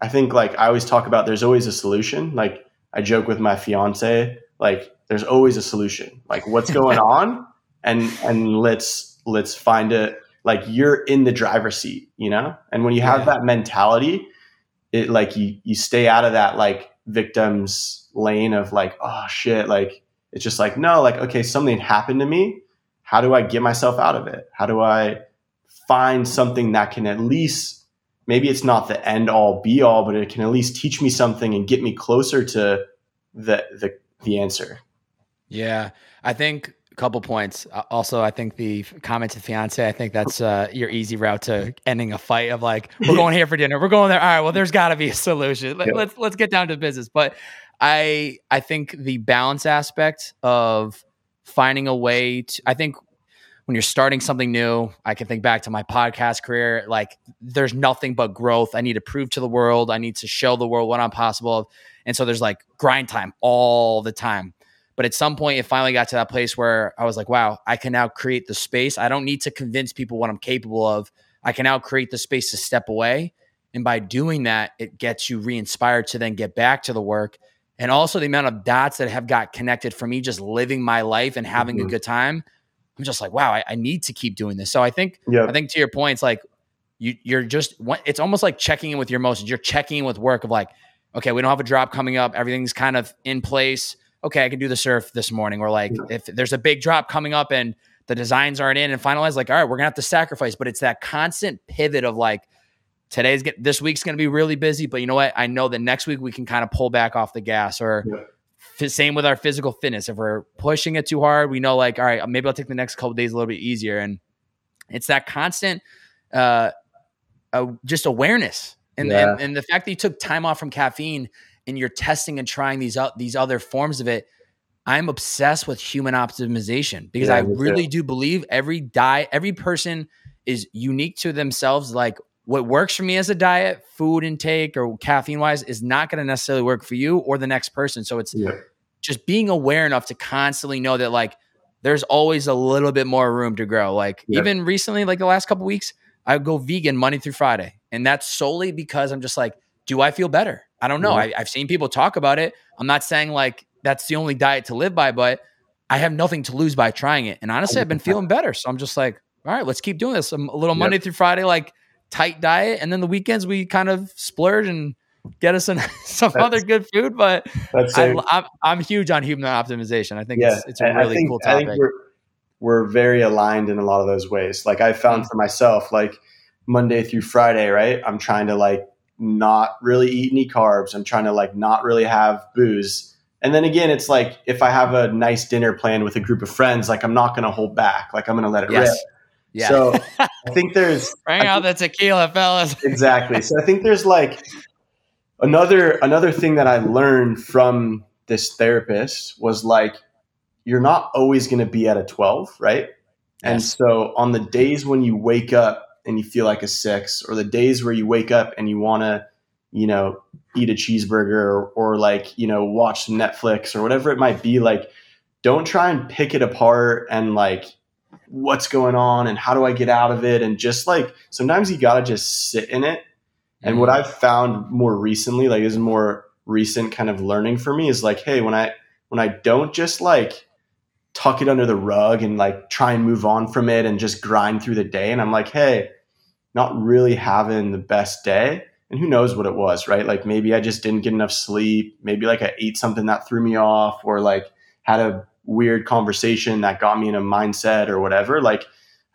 I think like I always talk about there's always a solution. Like I joke with my fiance, like there's always a solution. Like what's going on? And and let's let's find it like you're in the driver's seat, you know? And when you have yeah. that mentality, it like you you stay out of that like victim's lane of like, oh shit, like it's just like, no, like, okay, something happened to me. How do I get myself out of it? How do I find something that can at least maybe it's not the end all be all, but it can at least teach me something and get me closer to the the the answer. Yeah, I think a couple points. Also, I think the comment to fiance. I think that's uh, your easy route to ending a fight. Of like, we're going here for dinner. We're going there. All right. Well, there's got to be a solution. Let, yeah. Let's let's get down to business. But I I think the balance aspect of finding a way to. I think when you're starting something new, I can think back to my podcast career. Like, there's nothing but growth. I need to prove to the world. I need to show the world what I'm possible. Of. And so there's like grind time all the time. But at some point, it finally got to that place where I was like, wow, I can now create the space. I don't need to convince people what I'm capable of. I can now create the space to step away. And by doing that, it gets you re inspired to then get back to the work. And also the amount of dots that have got connected for me just living my life and having mm-hmm. a good time. I'm just like, wow, I, I, need to keep doing this. So I think, yep. I think to your point, it's like you, you're just, it's almost like checking in with your emotions. You're checking in with work of like, okay, we don't have a drop coming up. Everything's kind of in place okay, I can do the surf this morning. Or like if there's a big drop coming up and the designs aren't in and finalized, like, all right, we're gonna have to sacrifice. But it's that constant pivot of like, today's get this week's gonna be really busy, but you know what? I know that next week we can kind of pull back off the gas. Or yeah. f- same with our physical fitness. If we're pushing it too hard, we know like, all right, maybe I'll take the next couple days a little bit easier. And it's that constant uh, uh just awareness. And, yeah. and, and the fact that you took time off from caffeine and you're testing and trying these uh, these other forms of it, I'm obsessed with human optimization because yeah, I really too. do believe every diet, every person is unique to themselves. Like what works for me as a diet, food intake or caffeine wise, is not going to necessarily work for you or the next person. So it's yeah. just being aware enough to constantly know that like there's always a little bit more room to grow. Like yeah. even recently, like the last couple weeks, I go vegan Monday through Friday, and that's solely because I'm just like, do I feel better? I don't know. Yeah. I, I've seen people talk about it. I'm not saying like that's the only diet to live by, but I have nothing to lose by trying it. And honestly, I've been feeling better. So I'm just like, all right, let's keep doing this. a little Monday yep. through Friday, like tight diet. And then the weekends we kind of splurge and get us some, some other good food. But I, am I'm huge on human optimization. I think yeah. it's, it's a really think, cool topic. we're, we're very aligned in a lot of those ways. Like I found mm-hmm. for myself, like Monday through Friday, right? I'm trying to like not really eat any carbs. I'm trying to like not really have booze. And then again, it's like if I have a nice dinner planned with a group of friends, like I'm not going to hold back. Like I'm going to let it yes. rip. Yeah. So I think there's bring out the tequila, fellas. exactly. So I think there's like another another thing that I learned from this therapist was like you're not always going to be at a 12, right? Yes. And so on the days when you wake up and you feel like a six, or the days where you wake up and you want to, you know, eat a cheeseburger or, or like, you know, watch Netflix or whatever it might be, like, don't try and pick it apart and like, what's going on and how do I get out of it? And just like, sometimes you got to just sit in it. And what mm-hmm. I've found more recently, like, is more recent kind of learning for me is like, hey, when I, when I don't just like, tuck it under the rug and like try and move on from it and just grind through the day. And I'm like, hey, not really having the best day. And who knows what it was, right? Like maybe I just didn't get enough sleep. Maybe like I ate something that threw me off or like had a weird conversation that got me in a mindset or whatever. Like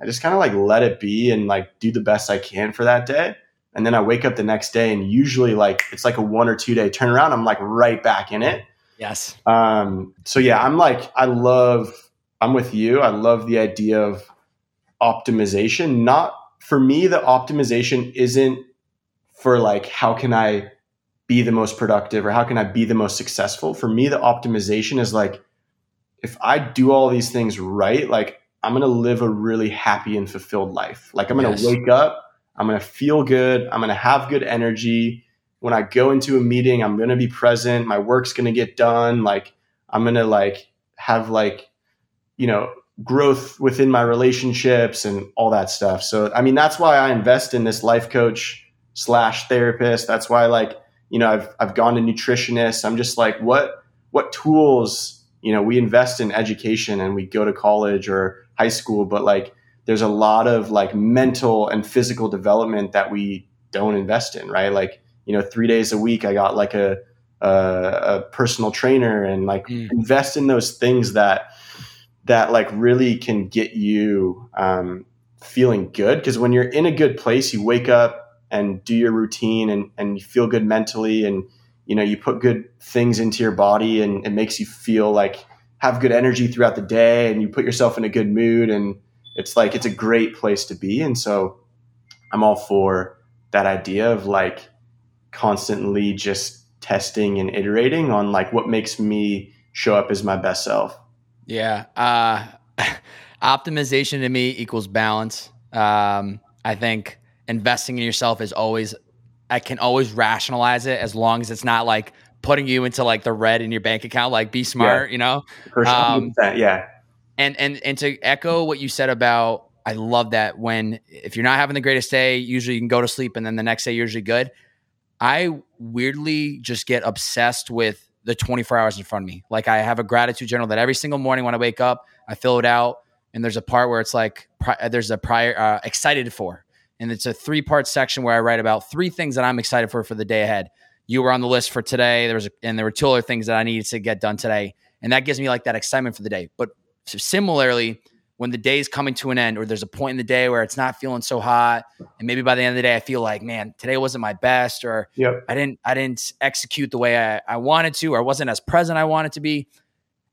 I just kind of like let it be and like do the best I can for that day. And then I wake up the next day and usually like it's like a one or two day turnaround. I'm like right back in it. Yes. Um, so yeah, I'm like, I love, I'm with you. I love the idea of optimization, not for me, the optimization isn't for like, how can I be the most productive or how can I be the most successful? For me, the optimization is like, if I do all these things right, like I'm going to live a really happy and fulfilled life. Like I'm going to yes. wake up, I'm going to feel good, I'm going to have good energy. When I go into a meeting, I'm going to be present, my work's going to get done, like I'm going to like have like you know, growth within my relationships and all that stuff. So, I mean, that's why I invest in this life coach slash therapist. That's why, like, you know, I've, I've gone to nutritionists. I'm just like, what, what tools, you know, we invest in education and we go to college or high school, but like, there's a lot of like mental and physical development that we don't invest in, right? Like, you know, three days a week, I got like a, a, a personal trainer and like mm. invest in those things that, that like really can get you um, feeling good. Because when you're in a good place, you wake up and do your routine and, and you feel good mentally and you know you put good things into your body and it makes you feel like have good energy throughout the day and you put yourself in a good mood and it's like it's a great place to be. And so i'm all for that idea of like constantly just testing and iterating on like what makes me show up as my best self yeah uh optimization to me equals balance um i think investing in yourself is always I can always rationalize it as long as it's not like putting you into like the red in your bank account. Like, be smart, yeah. you know. Um, yeah. And and and to echo what you said about, I love that when if you're not having the greatest day, usually you can go to sleep, and then the next day you're usually good. I weirdly just get obsessed with the 24 hours in front of me. Like I have a gratitude journal that every single morning when I wake up, I fill it out, and there's a part where it's like there's a prior uh, excited for and it's a three part section where I write about three things that I'm excited for for the day ahead. You were on the list for today. There was a, and there were two other things that I needed to get done today, and that gives me like that excitement for the day. But similarly, when the day is coming to an end, or there's a point in the day where it's not feeling so hot, and maybe by the end of the day I feel like, man, today wasn't my best, or yep. I didn't I didn't execute the way I, I wanted to, or I wasn't as present I wanted to be.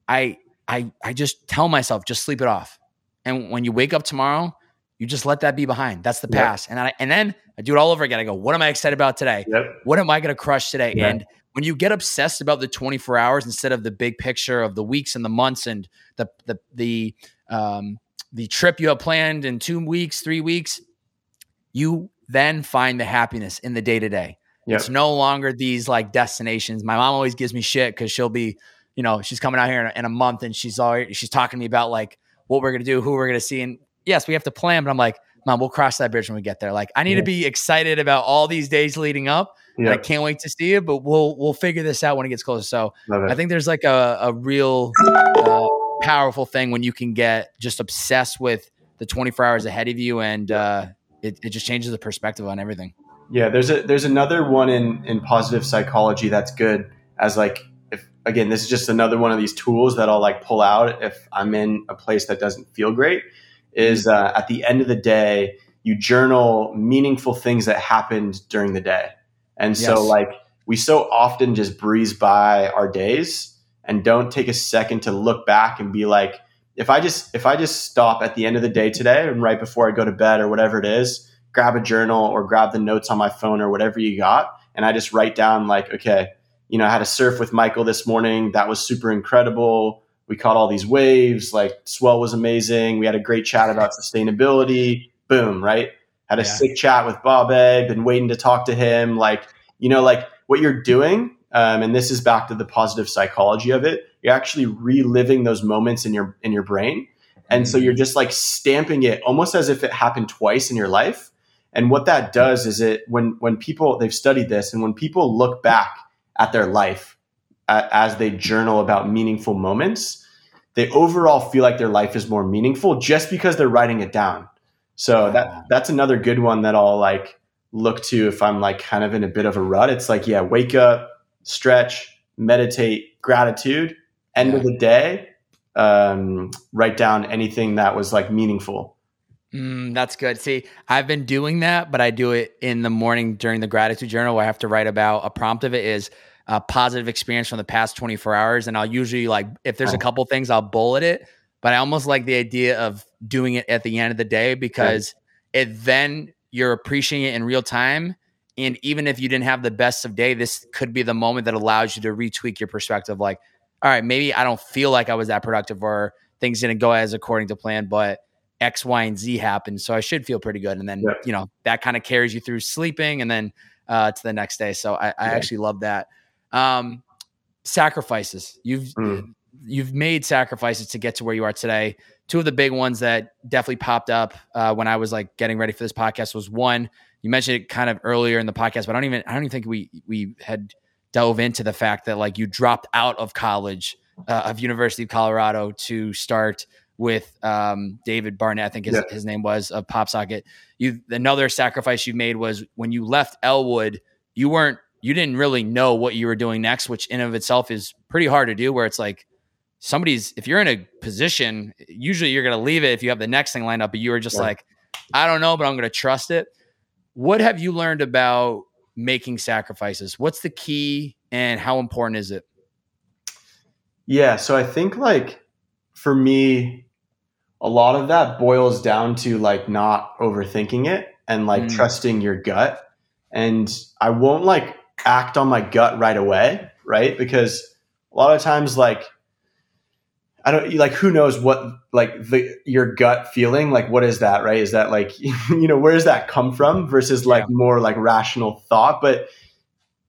I I I just tell myself just sleep it off, and when you wake up tomorrow you just let that be behind. That's the past. Yep. And I and then I do it all over again. I go, what am I excited about today? Yep. What am I going to crush today? And when you get obsessed about the 24 hours instead of the big picture of the weeks and the months and the the the um, the trip you have planned in two weeks, three weeks, you then find the happiness in the day to day. It's no longer these like destinations. My mom always gives me shit because she'll be, you know, she's coming out here in a, in a month and she's already she's talking to me about like what we're gonna do, who we're gonna see, and yes, we have to plan, but I'm like, mom, we'll cross that bridge when we get there. Like, I need yeah. to be excited about all these days leading up. Yeah. I can't wait to see it, but we'll we'll figure this out when it gets closer. So I think there's like a, a real uh, powerful thing when you can get just obsessed with the 24 hours ahead of you, and uh, it, it just changes the perspective on everything. Yeah, there's a there's another one in in positive psychology that's good as like if again this is just another one of these tools that I'll like pull out if I'm in a place that doesn't feel great is uh, at the end of the day, you journal meaningful things that happened during the day. And yes. so, like, we so often just breeze by our days and don't take a second to look back and be like, if I just if I just stop at the end of the day today and right before I go to bed or whatever it is, grab a journal or grab the notes on my phone or whatever you got, and I just write down like, okay, you know, I had a surf with Michael this morning. That was super incredible we caught all these waves. Like swell was amazing. We had a great chat about sustainability. Boom, right? Had a yeah. sick chat with Bob. Been waiting to talk to him. Like you know, like what you're doing. Um, and this is back to the positive psychology of it. You're actually reliving those moments in your in your brain, and so you're just like stamping it almost as if it happened twice in your life. And what that does is it when when people they've studied this, and when people look back at their life as they journal about meaningful moments, they overall feel like their life is more meaningful just because they're writing it down. So that that's another good one that I'll like look to if I'm like kind of in a bit of a rut. It's like, yeah, wake up, stretch, meditate, gratitude, end yeah. of the day, um, write down anything that was like meaningful. Mm, that's good. See, I've been doing that, but I do it in the morning during the gratitude journal. I have to write about a prompt of it is a positive experience from the past 24 hours. And I'll usually like, if there's a couple things, I'll bullet it. But I almost like the idea of doing it at the end of the day because it then you're appreciating it in real time. And even if you didn't have the best of day, this could be the moment that allows you to retweak your perspective. Like, all right, maybe I don't feel like I was that productive or things didn't go as according to plan, but X, Y, and Z happened. So I should feel pretty good. And then, yeah. you know, that kind of carries you through sleeping and then uh, to the next day. So I, I yeah. actually love that. Um, sacrifices. You've mm. you've made sacrifices to get to where you are today. Two of the big ones that definitely popped up uh, when I was like getting ready for this podcast was one you mentioned it kind of earlier in the podcast, but I don't even I don't even think we we had dove into the fact that like you dropped out of college uh, of University of Colorado to start with um, David Barnett, I think his, yeah. his name was of PopSocket. You another sacrifice you made was when you left Elwood, you weren't you didn't really know what you were doing next, which in of itself is pretty hard to do. Where it's like somebody's if you're in a position, usually you're going to leave it if you have the next thing lined up, but you were just like, I don't know, but I'm going to trust it. What have you learned about making sacrifices? What's the key and how important is it? Yeah, so I think like for me, a lot of that boils down to like not overthinking it and like mm. trusting your gut. And I won't like act on my gut right away, right? Because a lot of times, like, I don't like who knows what like the your gut feeling like what is that right? Is that like you know where does that come from versus like yeah. more like rational thought? But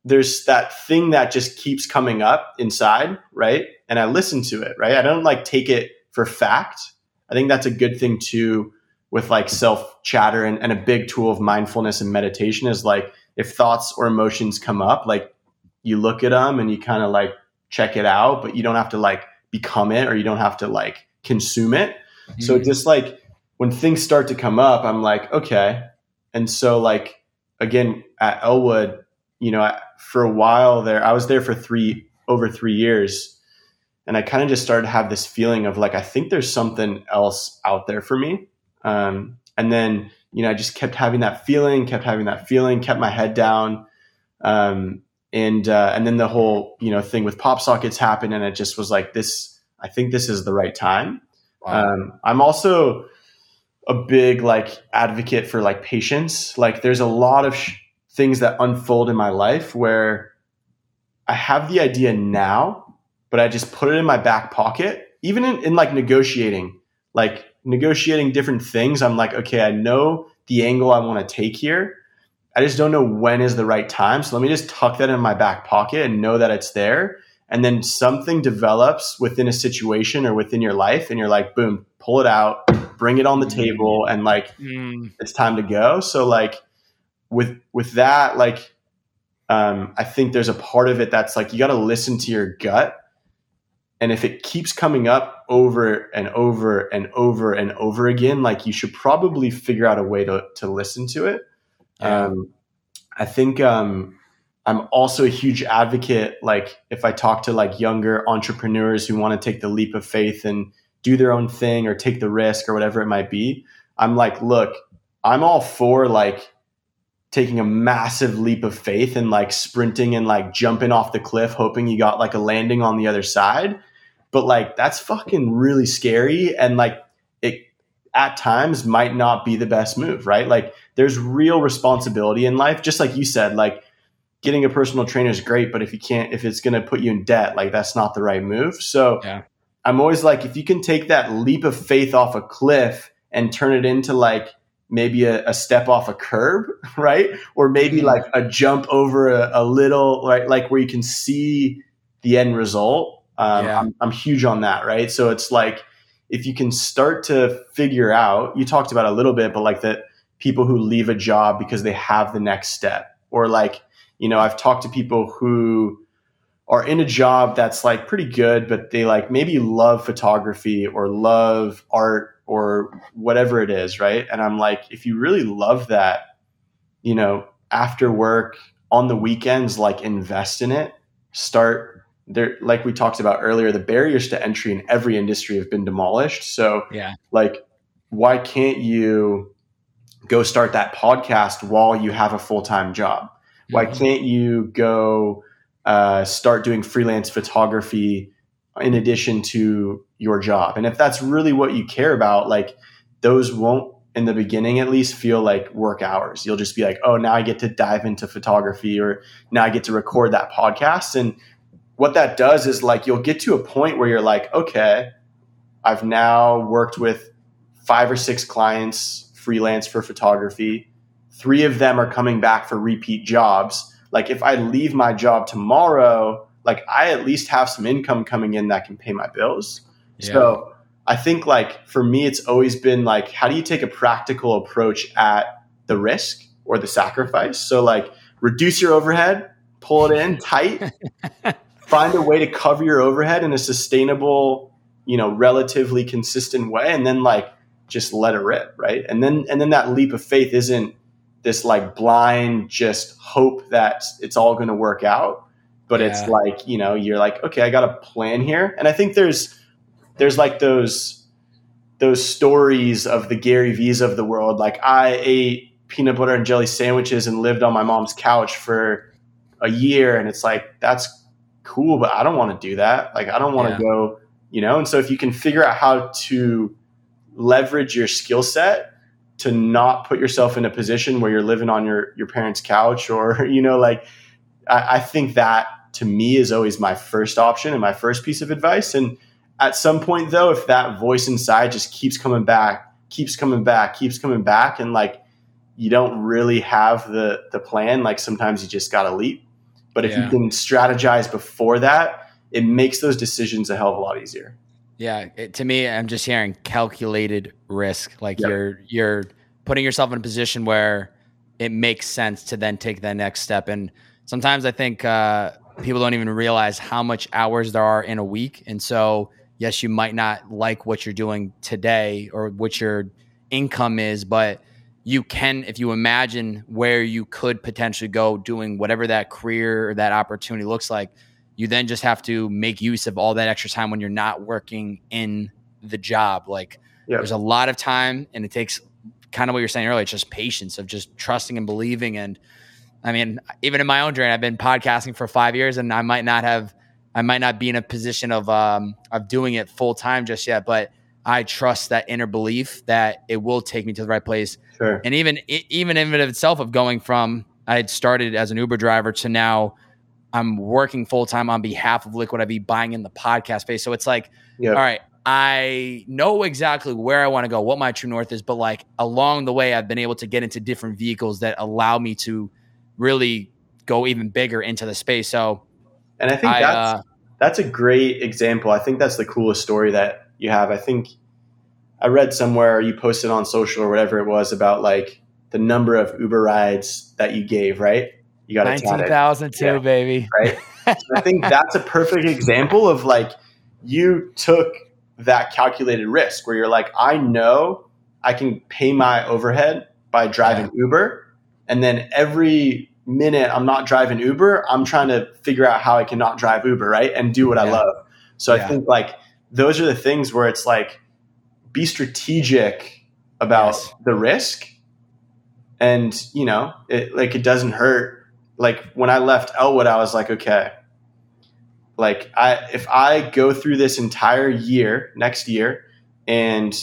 there's that thing that just keeps coming up inside right? And I listen to it right? I don't like take it for fact. I think that's a good thing too with like self chatter and, and a big tool of mindfulness and meditation is like if thoughts or emotions come up like you look at them and you kind of like check it out but you don't have to like become it or you don't have to like consume it. Mm-hmm. So just like when things start to come up, I'm like, okay. And so like again at Elwood, you know, I, for a while there, I was there for three over three years, and I kind of just started to have this feeling of like I think there's something else out there for me. Um, and then you know I just kept having that feeling, kept having that feeling, kept my head down. Um, and uh, and then the whole you know thing with pop sockets happened and it just was like this i think this is the right time wow. um, i'm also a big like advocate for like patience like there's a lot of sh- things that unfold in my life where i have the idea now but i just put it in my back pocket even in, in like negotiating like negotiating different things i'm like okay i know the angle i want to take here I just don't know when is the right time. So let me just tuck that in my back pocket and know that it's there. And then something develops within a situation or within your life, and you're like, boom, pull it out, bring it on the mm. table, and like mm. it's time to go. So like with with that, like um, I think there's a part of it that's like you got to listen to your gut. And if it keeps coming up over and over and over and over again, like you should probably figure out a way to, to listen to it um, I think um, I'm also a huge advocate. Like if I talk to like younger entrepreneurs who want to take the leap of faith and do their own thing or take the risk or whatever it might be, I'm like, look, I'm all for like taking a massive leap of faith and like sprinting and like jumping off the cliff, hoping you got like a landing on the other side. But like that's fucking really scary. And like it at times might not be the best move, right? Like there's real responsibility in life. Just like you said, like getting a personal trainer is great, but if you can't, if it's going to put you in debt, like that's not the right move. So yeah. I'm always like, if you can take that leap of faith off a cliff and turn it into like maybe a, a step off a curb, right? Or maybe mm-hmm. like a jump over a, a little, right? Like where you can see the end result. Um, yeah. I'm, I'm huge on that, right? So it's like, if you can start to figure out, you talked about a little bit, but like that people who leave a job because they have the next step, or like, you know, I've talked to people who are in a job that's like pretty good, but they like maybe love photography or love art or whatever it is, right? And I'm like, if you really love that, you know, after work on the weekends, like invest in it, start there like we talked about earlier the barriers to entry in every industry have been demolished. So yeah. like why can't you go start that podcast while you have a full-time job? Mm-hmm. why can't you go uh, start doing freelance photography in addition to your job? And if that's really what you care about like those won't in the beginning at least feel like work hours. You'll just be like oh now i get to dive into photography or now i get to record that podcast. And what that does is like you'll get to a point where you're like, okay, I've now worked with five or six clients freelance for photography. Three of them are coming back for repeat jobs. Like if I leave my job tomorrow, like I at least have some income coming in that can pay my bills. Yeah. So I think like for me, it's always been like, how do you take a practical approach at the risk or the sacrifice? So like reduce your overhead, pull it in tight, find a way to cover your overhead in a sustainable, you know, relatively consistent way, and then like just let it rip, right? And then and then that leap of faith isn't this like blind just hope that it's all going to work out, but yeah. it's like you know you're like okay, I got a plan here, and I think there's there's like those those stories of the Gary V's of the world. Like I ate peanut butter and jelly sandwiches and lived on my mom's couch for a year, and it's like that's cool, but I don't want to do that. Like I don't want to yeah. go, you know. And so if you can figure out how to leverage your skill set to not put yourself in a position where you're living on your your parents' couch or you know like I, I think that to me is always my first option and my first piece of advice and at some point though if that voice inside just keeps coming back keeps coming back keeps coming back and like you don't really have the the plan like sometimes you just gotta leap but if yeah. you can strategize before that it makes those decisions a hell of a lot easier yeah, it, to me, I'm just hearing calculated risk. Like yep. you're you're putting yourself in a position where it makes sense to then take that next step. And sometimes I think uh, people don't even realize how much hours there are in a week. And so, yes, you might not like what you're doing today or what your income is, but you can, if you imagine where you could potentially go doing whatever that career or that opportunity looks like you then just have to make use of all that extra time when you're not working in the job. Like yep. there's a lot of time and it takes kind of what you're saying earlier, it's just patience of just trusting and believing. And I mean, even in my own journey, I've been podcasting for five years and I might not have, I might not be in a position of, um, of doing it full time just yet, but I trust that inner belief that it will take me to the right place. Sure. And even, even in and of itself of going from, I had started as an Uber driver to now I'm working full time on behalf of Liquid IV, buying in the podcast space. So it's like, yep. all right, I know exactly where I want to go, what my true north is, but like along the way, I've been able to get into different vehicles that allow me to really go even bigger into the space. So, and I think I, that's uh, that's a great example. I think that's the coolest story that you have. I think I read somewhere you posted on social or whatever it was about like the number of Uber rides that you gave, right? You got 19,002, yeah, baby. Right. so I think that's a perfect example of like you took that calculated risk where you're like, I know I can pay my overhead by driving yeah. Uber. And then every minute I'm not driving Uber, I'm trying to figure out how I can not drive Uber, right? And do what yeah. I love. So I think like those are the things where it's like be strategic about yes. the risk. And you know it, like it doesn't hurt. Like when I left Elwood, I was like, okay, like I if I go through this entire year next year and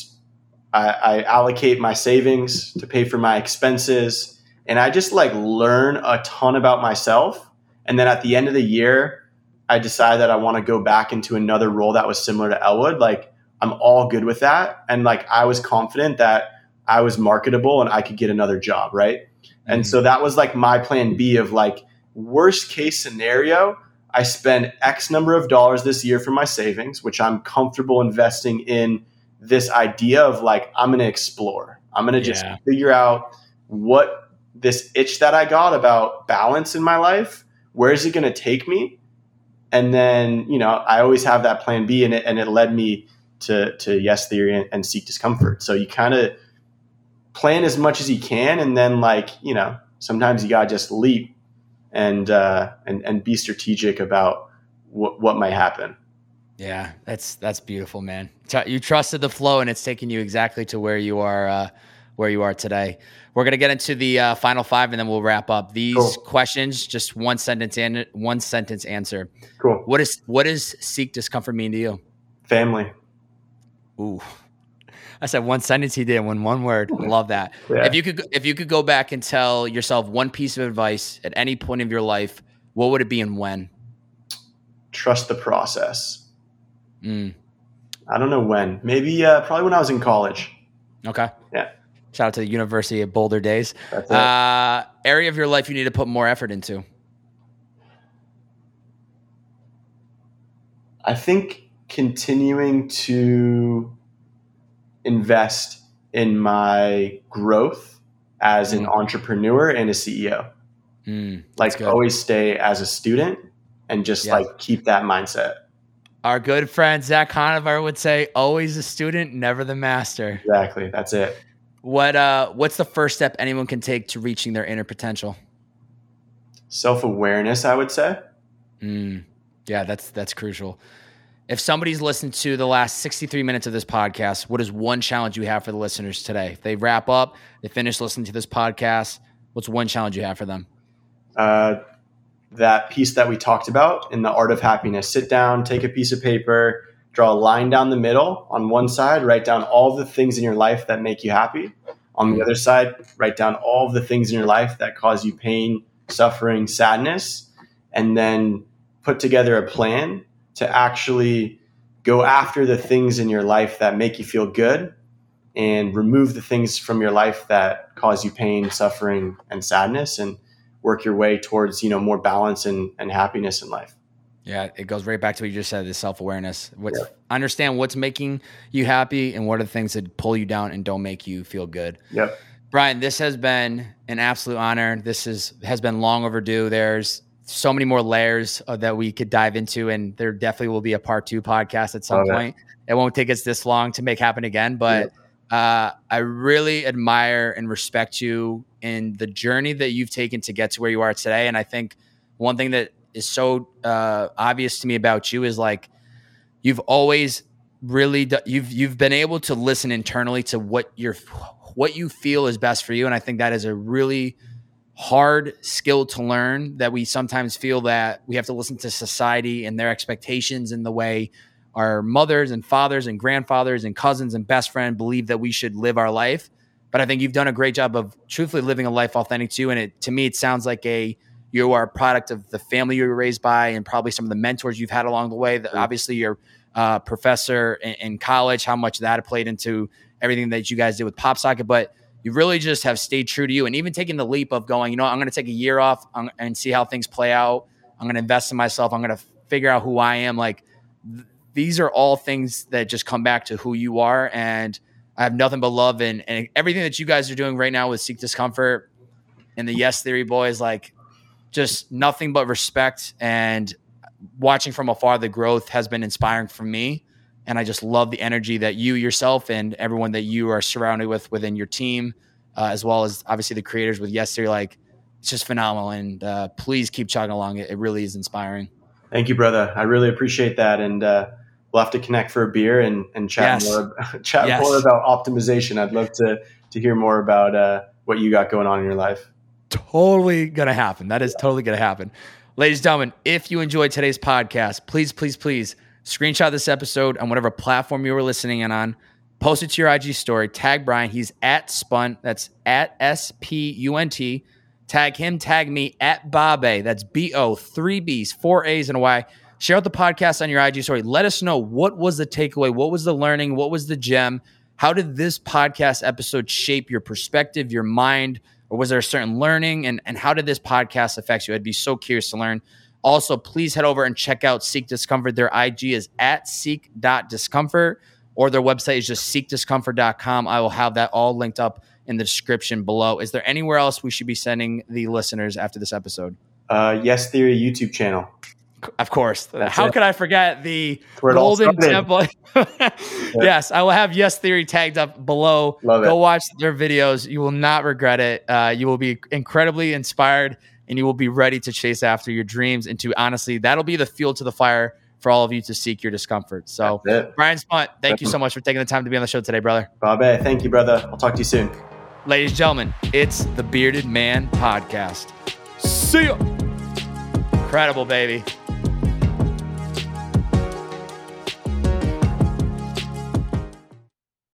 I, I allocate my savings to pay for my expenses and I just like learn a ton about myself and then at the end of the year I decide that I want to go back into another role that was similar to Elwood like I'm all good with that and like I was confident that I was marketable and I could get another job right and so mm-hmm. that was like my plan B of like worst case scenario, I spend X number of dollars this year for my savings, which I'm comfortable investing in this idea of like, I'm going to explore. I'm going to just yeah. figure out what this itch that I got about balance in my life, where is it going to take me? And then, you know, I always have that plan B and it, and it led me to, to yes theory and, and seek discomfort. So you kind of plan as much as you can, and then like you know sometimes you gotta just leap and uh, and and be strategic about what what might happen. Yeah, that's that's beautiful, man. You trusted the flow, and it's taking you exactly to where you are uh, where you are today. We're gonna get into the uh, final five, and then we'll wrap up. These cool. questions, just one sentence and one sentence answer. Cool. What is what does seek discomfort mean to you? Family. Ooh, I said one sentence he did, one one word. Love that. Yeah. If you could if you could go back and tell yourself one piece of advice at any point of your life, what would it be and when? Trust the process. Mm. I don't know when. Maybe uh, probably when I was in college. Okay. Shout out to the University of Boulder days. Uh, area of your life you need to put more effort into. I think continuing to invest in my growth as an mm. entrepreneur and a CEO. Mm, like always stay as a student and just like keep that mindset. Our good friend Zach Conover would say, "Always a student, never the master." Exactly, that's it. What uh, what's the first step anyone can take to reaching their inner potential? Self awareness, I would say. Mm, yeah, that's that's crucial. if somebody's listened to the last 63 minutes of this podcast, what is one challenge you have for the listeners today? If they wrap up, they finish listening to this podcast, what's one challenge you have for them? Uh, that piece that we talked about in the art of happiness. Sit down, take a piece of paper, draw a line down the middle on one side, write down all the things in your life that make you happy. On the other side, write down all the things in your life that cause you pain, suffering, sadness, and then put together a plan to actually go after the things in your life that make you feel good and remove the things from your life that cause you pain, suffering, and sadness and work your way towards, you know, more balance and, and happiness in life. Yeah, it goes right back to what you just said, the self awareness. What yeah. understand what's making you happy and what are the things that pull you down and don't make you feel good. Yep. Bryan, this has been an absolute honor. This is has been long overdue. There's so many more layers uh, that we could dive into, and there definitely will be a part two podcast at some point. It won't take us this long to make happen again, but uh, I really admire and respect you in the journey that you've taken to get to where you are today. And I think one thing that is so uh, obvious to me about you is like you've always really you've you've been able to listen internally to what you're what you feel is best for you, and I think that is a really hard skill to learn that we sometimes feel that we have to listen to society and their expectations and the way our mothers and fathers and grandfathers and cousins and best friend believe that we should live our life. But I think you've done a great job of truthfully living a life authentic too. And it to me, it sounds like a you are a product of the family you were raised by and probably some of the mentors you've had along the way. The, obviously, your uh, professor in, in, college, how much that played into everything that you guys did with PopSocket. But you really just have stayed true to you and even taking the leap of going, you know, I'm going to take a year off and see how things play out. I'm going to invest in myself. I'm going to figure out who I am. Like th- these are all things that just come back to who you are. And I have nothing but love and, and everything that you guys are doing right now with Seek Discomfort and the Yes Theory boys, like just nothing but respect and watching from afar the growth has been inspiring for me and I just love the energy that you yourself and everyone that you are surrounded with within your team, uh, as well as obviously the creators with Yes Theory. Like it's just phenomenal, and uh, please keep chugging along. It, it, really is inspiring. Thank you, brother. I really appreciate that, and uh, we'll have to connect for a beer and, and chat yes. more chat yes. more about optimization. I'd love to to hear more about uh, what you got going on in your life. Totally gonna happen. That is totally gonna happen. Ladies and gentlemen, if you enjoyed today's podcast, please, please, please Screenshot this episode on whatever platform you were listening in on. Post it to your IG story. Tag Bryan. He's at Spunt. That's at S P U N T. Tag him. Tag me at Bob-A. That's B O, three B's, four A's, and a Y. Share out the podcast on your IG story. Let us know what was the takeaway, what was the learning, what was the gem. How did this podcast episode shape your perspective, your mind, or was there a certain learning? And, and how did this podcast affect you? I'd be so curious to learn. Also, please head over and check out Seek Discomfort. Their IG is at seek.discomfort or their website is just seekdiscomfort.com. I will have that all linked up in the description below. Is there anywhere else we should be sending the listeners after this episode? Uh, yes Theory YouTube channel. Of course. That's How it. could I forget the golden template? yes, I will have Yes Theory tagged up below. Love Go watch their videos. You will not regret it. Uh, you will be incredibly inspired and you will be ready to chase after your dreams. And to honestly, that'll be the fuel to the fire for all of you to seek your discomfort. So, Bryan Spunt, thank That's you so much for taking the time to be on the show today, brother. Bob-A, thank you, brother. I'll talk to you soon. Ladies and gentlemen, it's the Bearded Man Podcast. See ya. Incredible, baby.